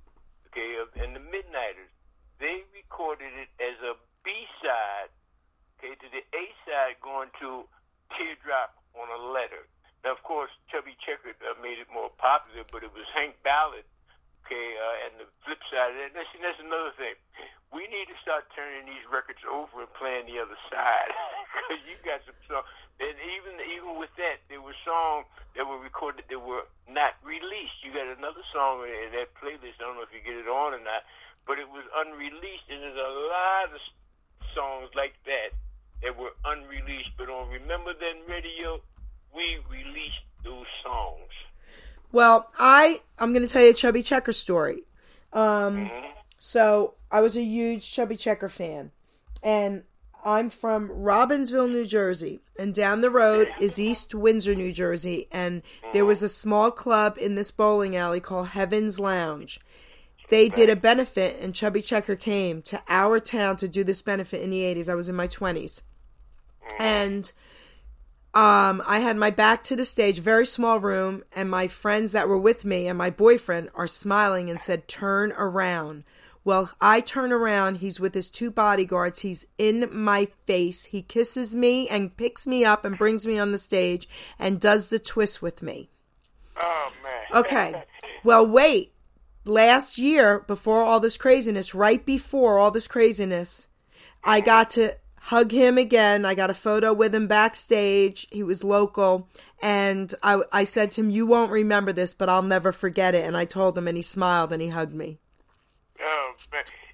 Speaker 2: Okay, and the Midnighters. They recorded it as a B side, okay, to the A side going to Teardrop on a Letter. Now, of course, Chubby Checker uh, made it more popular, but it was Hank Ballard, okay, uh, and the flip side of that. That's, that's another thing. We need to start turning these records over and playing the other side, [LAUGHS] because you got some songs. And even even with that, there were songs that were recorded that were not released. You got another song in, in that playlist. I don't know if you get it on or not, but it was unreleased, and there's a lot of songs like that that were unreleased. But on Remember Then Radio, we released those songs.
Speaker 1: Well, I I'm going to tell you a Chubby Checker story. Um, so I was a huge Chubby Checker fan, and I'm from Robbinsville, New Jersey, and down the road is East Windsor, New Jersey, and there was a small club in this bowling alley called Heaven's Lounge. They did a benefit, and Chubby Checker came to our town to do this benefit in the 80s. I was in my 20s. And um, I had my back to the stage, very small room, and my friends that were with me and my boyfriend are smiling and said, Turn around. Well, I turn around. He's with his two bodyguards. He's in my face. He kisses me and picks me up and brings me on the stage and does the twist with me.
Speaker 2: Oh man.
Speaker 1: Okay. Well, wait. Last year, before all this craziness, right before all this craziness, I got to hug him again. I got a photo with him backstage. He was local. And I, I said to him, You won't remember this, but I'll never forget it. And I told him, and he smiled and he hugged me.
Speaker 2: Oh.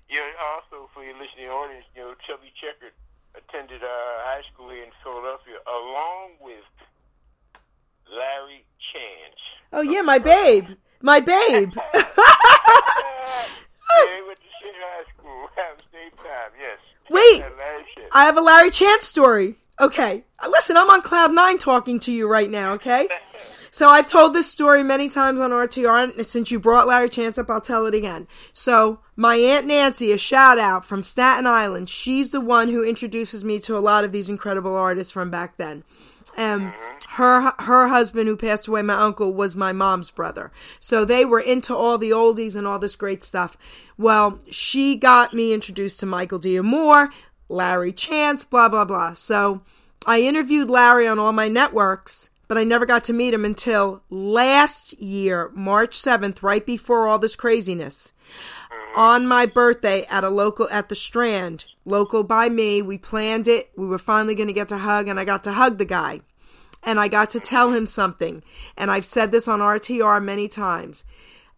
Speaker 2: You know, also for your listening audience, you know, Chubby Checker attended uh, high school here in Philadelphia along with Larry Chance.
Speaker 1: Oh, yeah, my babe. My babe.
Speaker 2: yeah, he went to Shea High School at the same time, yes.
Speaker 1: Wait.
Speaker 2: And Larry Chance.
Speaker 1: I have a Larry Chance story. Okay. Listen, I'm on cloud nine talking to you right now, okay? [LAUGHS] So I've told this story many times on RTR, and since you brought Larry Chance up, I'll tell it again. So my Aunt Nancy, a shout out from Staten Island, she's the one who introduces me to a lot of these incredible artists from back then. Um, her her husband, who passed away, my uncle, was my mom's brother. So they were into all the oldies and all this great stuff. Well, she got me introduced to Michael D'Amore, Larry Chance, blah blah blah. So I interviewed Larry on all my networks, but I never got to meet him until last year, March 7th, right before all this craziness. On my birthday at a local, at the Strand, local by me, we planned it. We were finally going to get to hug, and I got to hug the guy. And I got to tell him something. And I've said this on RTR many times.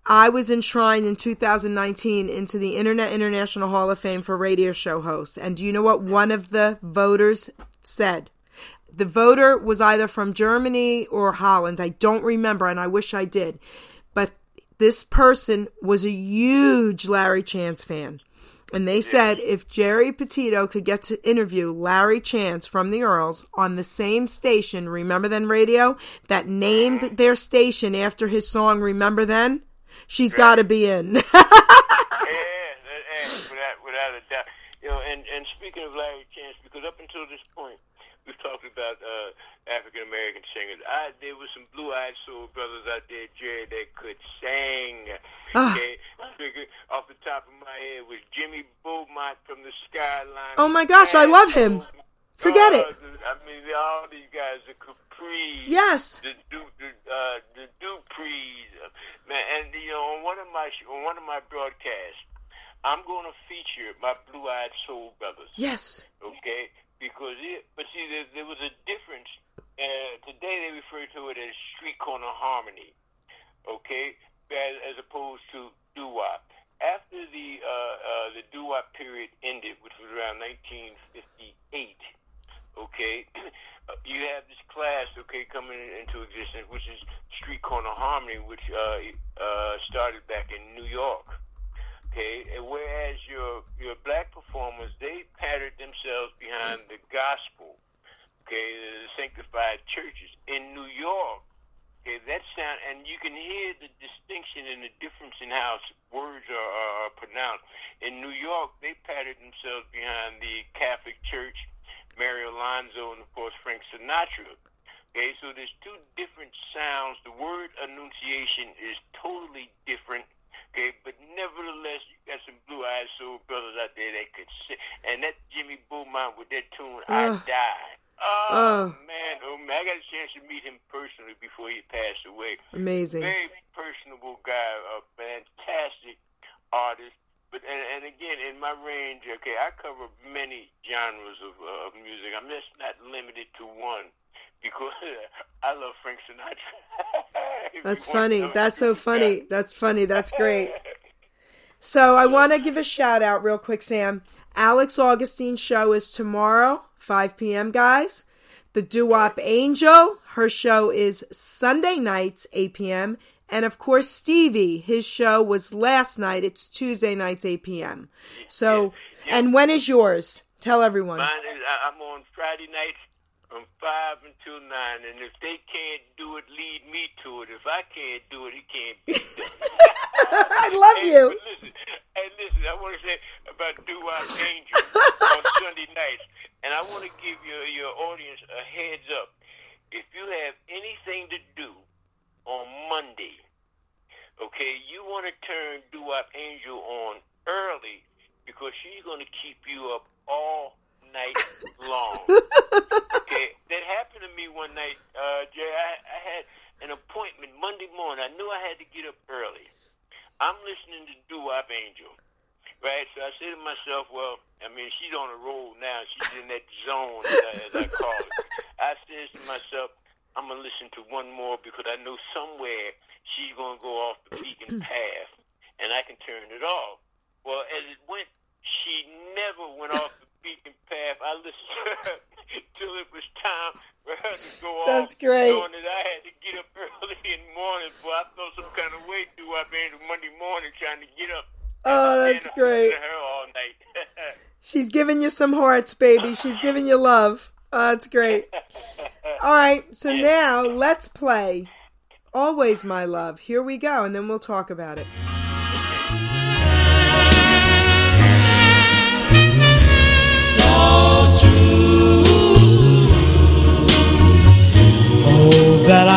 Speaker 1: I was enshrined in 2019 into the Internet International Hall of Fame for radio show hosts. And do you know what one of the voters said? The voter was either from Germany or Holland. I don't remember, and I wish I did. But this person was a huge Larry Chance fan. And they said if Geri Petito could get to interview Larry Chance from the Earls on the same station, Remember Then Radio, that named their station after his song Remember Then, she's got to be in. [LAUGHS]
Speaker 2: yeah, without, without a doubt. You know, and, and speaking of Larry Chance, because up until this point, we've talked about uh, African American singers. I, there was some blue-eyed soul brothers out there, Geri, that could sing.
Speaker 1: Ah.
Speaker 2: Okay, off the top of my head was Jimmy Beaumont from the Skyline.
Speaker 1: oh my gosh, I love him. Forget
Speaker 2: Uh,
Speaker 1: it.
Speaker 2: I mean, all these guys, the Capri.
Speaker 1: Yes.
Speaker 2: The Du, the, uh, the Duprees, uh, man, and you know, on one of my on one of my broadcasts, I'm going to feature my blue-eyed soul brothers.
Speaker 1: Yes.
Speaker 2: Okay, because it, but see, there, there was a difference. Uh, today they refer to it as street corner harmony. Okay, as, as opposed to doo wop. After the uh, uh, the doo wop period ended, which was around 1958. Okay, [CLEARS THROAT] you have this class, okay, coming into existence, which is Street Corner Harmony, which uh, uh, started back in New York. Okay, and whereas your your black performers they patterned themselves behind the gospel, okay, the sanctified churches in New York. Okay, that sound, and you can hear the distinction and the difference in how s- words are, are, are pronounced. In New York, they patterned themselves behind the Catholic Church, Mario Lanza, and of course Frank Sinatra. Okay, so there's two different sounds. The word enunciation is totally different. Okay, but nevertheless, you got some blue-eyed soul brothers out there that could sing. And that Jimmy Beaumont with that tune, I
Speaker 1: Ugh.
Speaker 2: Died. Oh,
Speaker 1: Ugh.
Speaker 2: man, oh man, I got a chance to meet him personally before he passed away.
Speaker 1: Amazing.
Speaker 2: Very personable guy, a fantastic artist. But and, and again, in my range, okay, I cover many genres of, uh, of music. I'm just not limited to one because I love Frank Sinatra. If
Speaker 1: That's funny. That's so funny. That's funny. That's great. So I want to give a shout out real quick, Sam. Alex Augustine's show is tomorrow, 5 p.m., guys. The Doo Wop Angel, her show is Sunday nights, 8 p.m. And of course, Stevie, his show was last night. It's Tuesday nights, 8 p.m. So, and when is yours? Tell everyone.
Speaker 2: Mine is, I'm on Friday nights from five until nine, and if they can't do it, lead me to it. If I can't do it, he can't be done. [LAUGHS]
Speaker 1: I love
Speaker 2: Hey,
Speaker 1: you.
Speaker 2: Listen, hey, listen, I want to say about Doo Wop Angel on [LAUGHS] Sunday nights, and I want to give your your audience a heads up. If you have anything to do on Monday, okay, you want to turn Doo Wop Angel on early because she's going to keep you up all night long. [LAUGHS] okay, that happened to me one night, uh, Jay. I, I had an appointment Monday morning. I knew I had to get up early. I'm listening to Doo Wop Angel, right? So I say to myself, well, I mean, she's on a roll now. She's in that zone, as I, as I call it. I says to myself, I'm gonna listen to one more because I know somewhere she's gonna go off the beaten [CLEARS THROAT] path, and I can turn it off. Well, as it went, she never went off the beaten path. I listened to her [LAUGHS] till it was time for her to go off.
Speaker 1: That's great.
Speaker 2: Knowing that I had to get up early in the morning, but I felt some kind of way do I made Monday morning trying to get up.
Speaker 1: Oh, that's great.
Speaker 2: to her all night. [LAUGHS]
Speaker 1: She's giving you some hearts, baby. She's giving you love. Oh, that's great. [LAUGHS] All right, so now let's play always, my love. Here we go, and then we'll talk about it.
Speaker 3: That I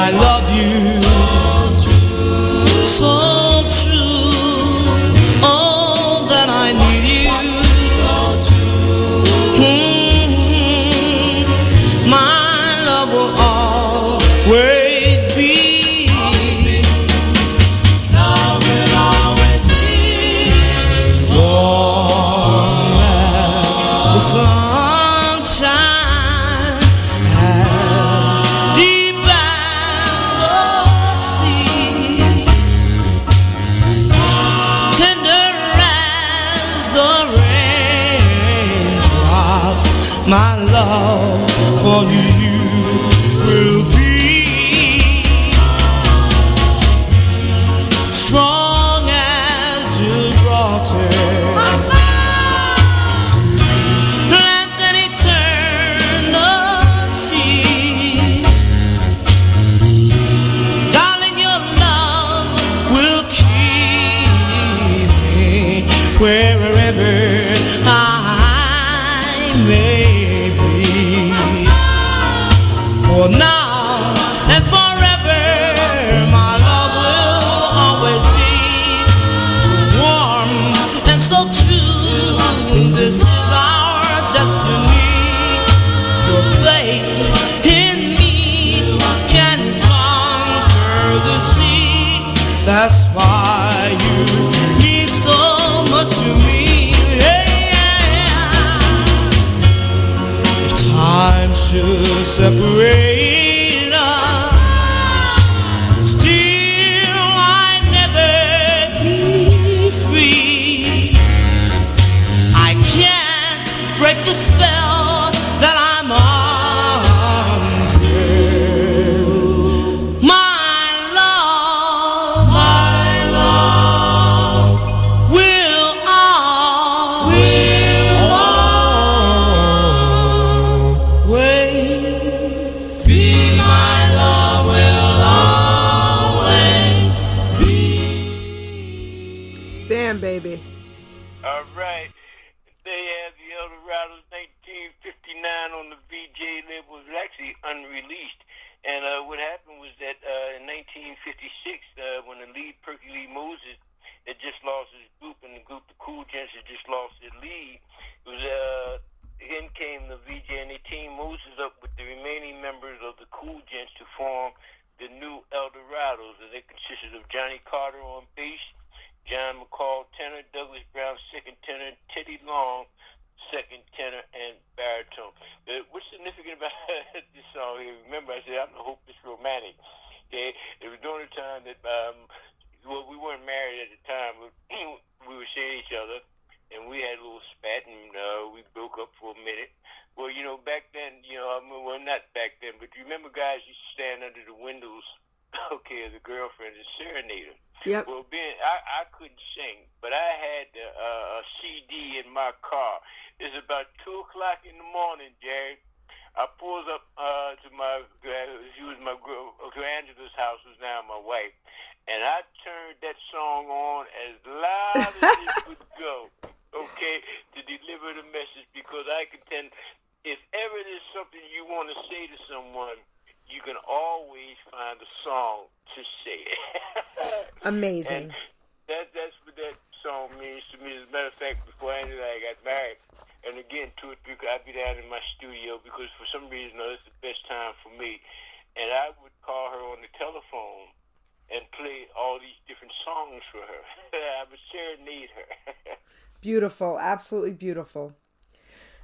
Speaker 2: a minute. Well, you know, back then, you know, I mean, well, not back then, but you remember guys used to stand under the windows, [LAUGHS] okay, as a girlfriend and serenade her.
Speaker 1: Yep.
Speaker 2: Well, being I, I couldn't sing, but I had uh, a CD in my car. It's about two o'clock in the morning, Geri. I pulls up uh, to my she was my girl to Angela's house, who's now my wife, and I turned that song on as loud as it [LAUGHS] could go. Okay, to deliver the message because I contend if ever there's something you want to say to someone, you can always find a song to say it. [LAUGHS]
Speaker 1: Amazing.
Speaker 2: that that's what that song means to me. As a matter of fact, before Angela and I got married, and again two or three, I'd be down in my studio because for some reason, oh, it's the best time for me, and I would call her on the telephone and play all these different songs for her. [LAUGHS] I would serenade her. [LAUGHS]
Speaker 1: Beautiful, absolutely beautiful.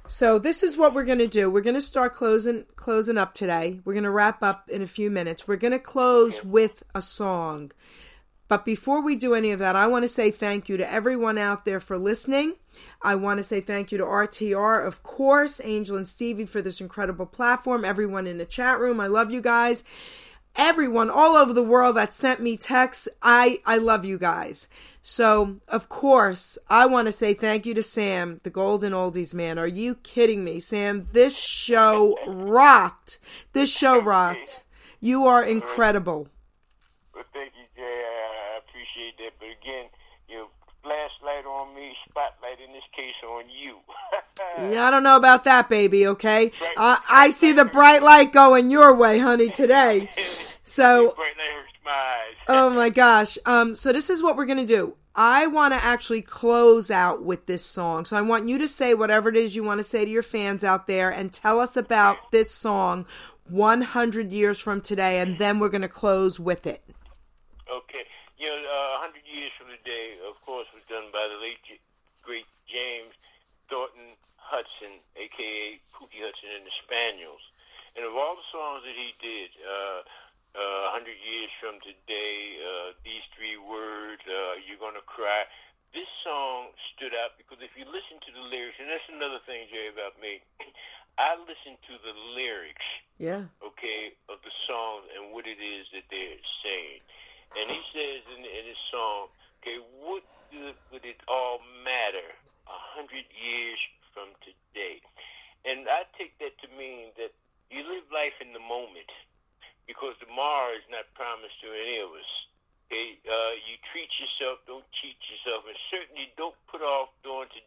Speaker 1: So this is what we're going to do. We're going to start closing closing up today. We're going to wrap up in a few minutes. We're going to close with a song. But before we do any of that, I want to say thank you to everyone out there for listening. I want to say thank you to RTR, of course, Angel and Stevie for this incredible platform, everyone in the chat room. I love you guys. Everyone all over the world that sent me texts, I, I love you guys. So, of course, I want to say thank you to Sam, the Golden Oldies man. Are you kidding me, Sam? This show rocked. This show rocked. You are incredible.
Speaker 2: Well, thank you, Jay. I, appreciate that. But again, flashlight on me, spotlight in this case on you. [LAUGHS]
Speaker 1: Yeah, I don't know about that, baby. Okay, uh, I see the bright light going your way, honey, today. [LAUGHS] So,
Speaker 2: Bright light hurts my eyes.
Speaker 1: oh my gosh. Um, so this is what we're gonna do. I want to actually close out with this song. So I want you to say whatever it is you want to say to your fans out there, and tell us about this song 100 years from today, and then we're gonna close with it.
Speaker 2: Okay. You know, uh, 100 years from today, of course, done by the late, great James Thornton Hudson, a.k.a. Pookie Hudson and the Spaniels. And of all the songs that he did, uh, uh, 100 years from today, uh, these three words, uh, you're to cry, this song stood out because if you listen to the lyrics, and that's another thing, Jay, about me, [CLEARS THROAT] I listen to the lyrics
Speaker 1: Yeah.
Speaker 2: okay, of the song and what it is that they're saying. And he says in, in his song, okay, what good would it all matter a hundred years from today? And I take that to mean that you live life in the moment because tomorrow is not promised to any of us. Okay, uh, you treat yourself, don't cheat yourself, and certainly don't put off doing to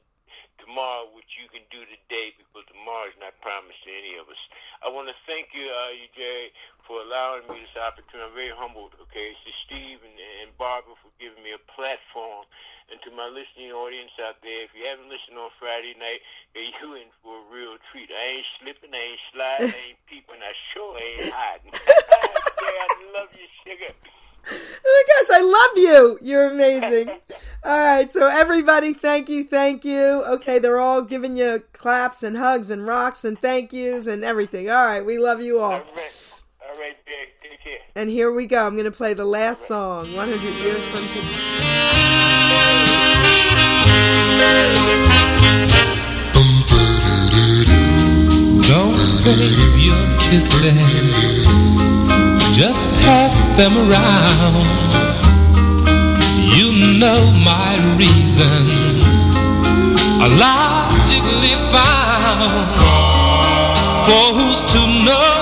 Speaker 2: tomorrow what you can do today because tomorrow is not promised to any of us. I want to thank you, uh, you for allowing me this opportunity. I'm very humbled. Okay, to Steve and Barbara for giving me a platform, and to my listening audience out there. If you haven't listened on Friday night, hey, you [LAUGHS] in for a real treat. I ain't slipping, I ain't sliding, I ain't [LAUGHS] peeping, I sure ain't [LAUGHS] hiding. I love you, sugar.
Speaker 1: Oh my gosh, I love you. You're amazing. all right, so everybody, thank you, thank you. Okay, they're all giving you claps and hugs and rocks and thank yous and everything. All right, we love you all.
Speaker 2: All right, all right, Geri, take care.
Speaker 1: And here we go. I'm going to play the last song, 100 years from today.
Speaker 6: Don't save your kisses, just pass them around. You know my reasons are logically found. For who's to know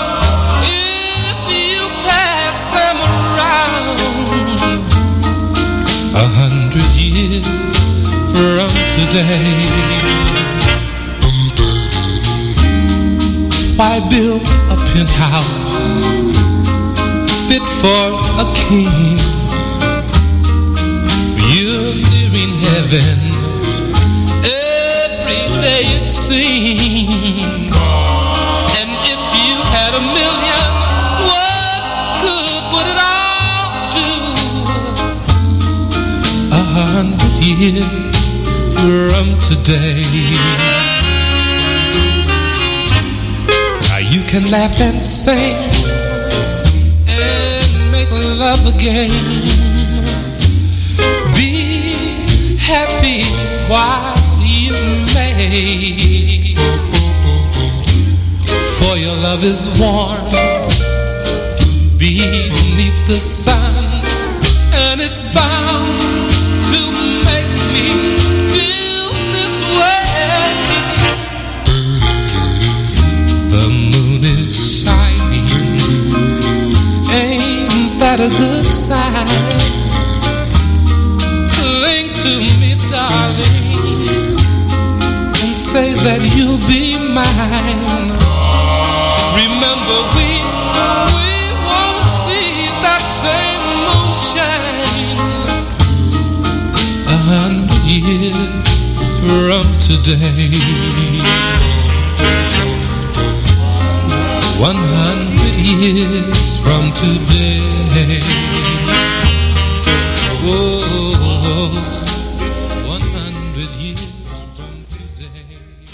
Speaker 6: today. Why build a penthouse fit for a king? You're nearing heaven every day it seems. And if you had a million, what good would it all do? A hundred years from today. Now you can laugh and sing and make love again. Be happy while you may. For your love is warm beneath the sun, Cling to me, darling, and say that you'll be mine. Remember, we we won't see that same moonshine a hundred years from today. One hundred years from today.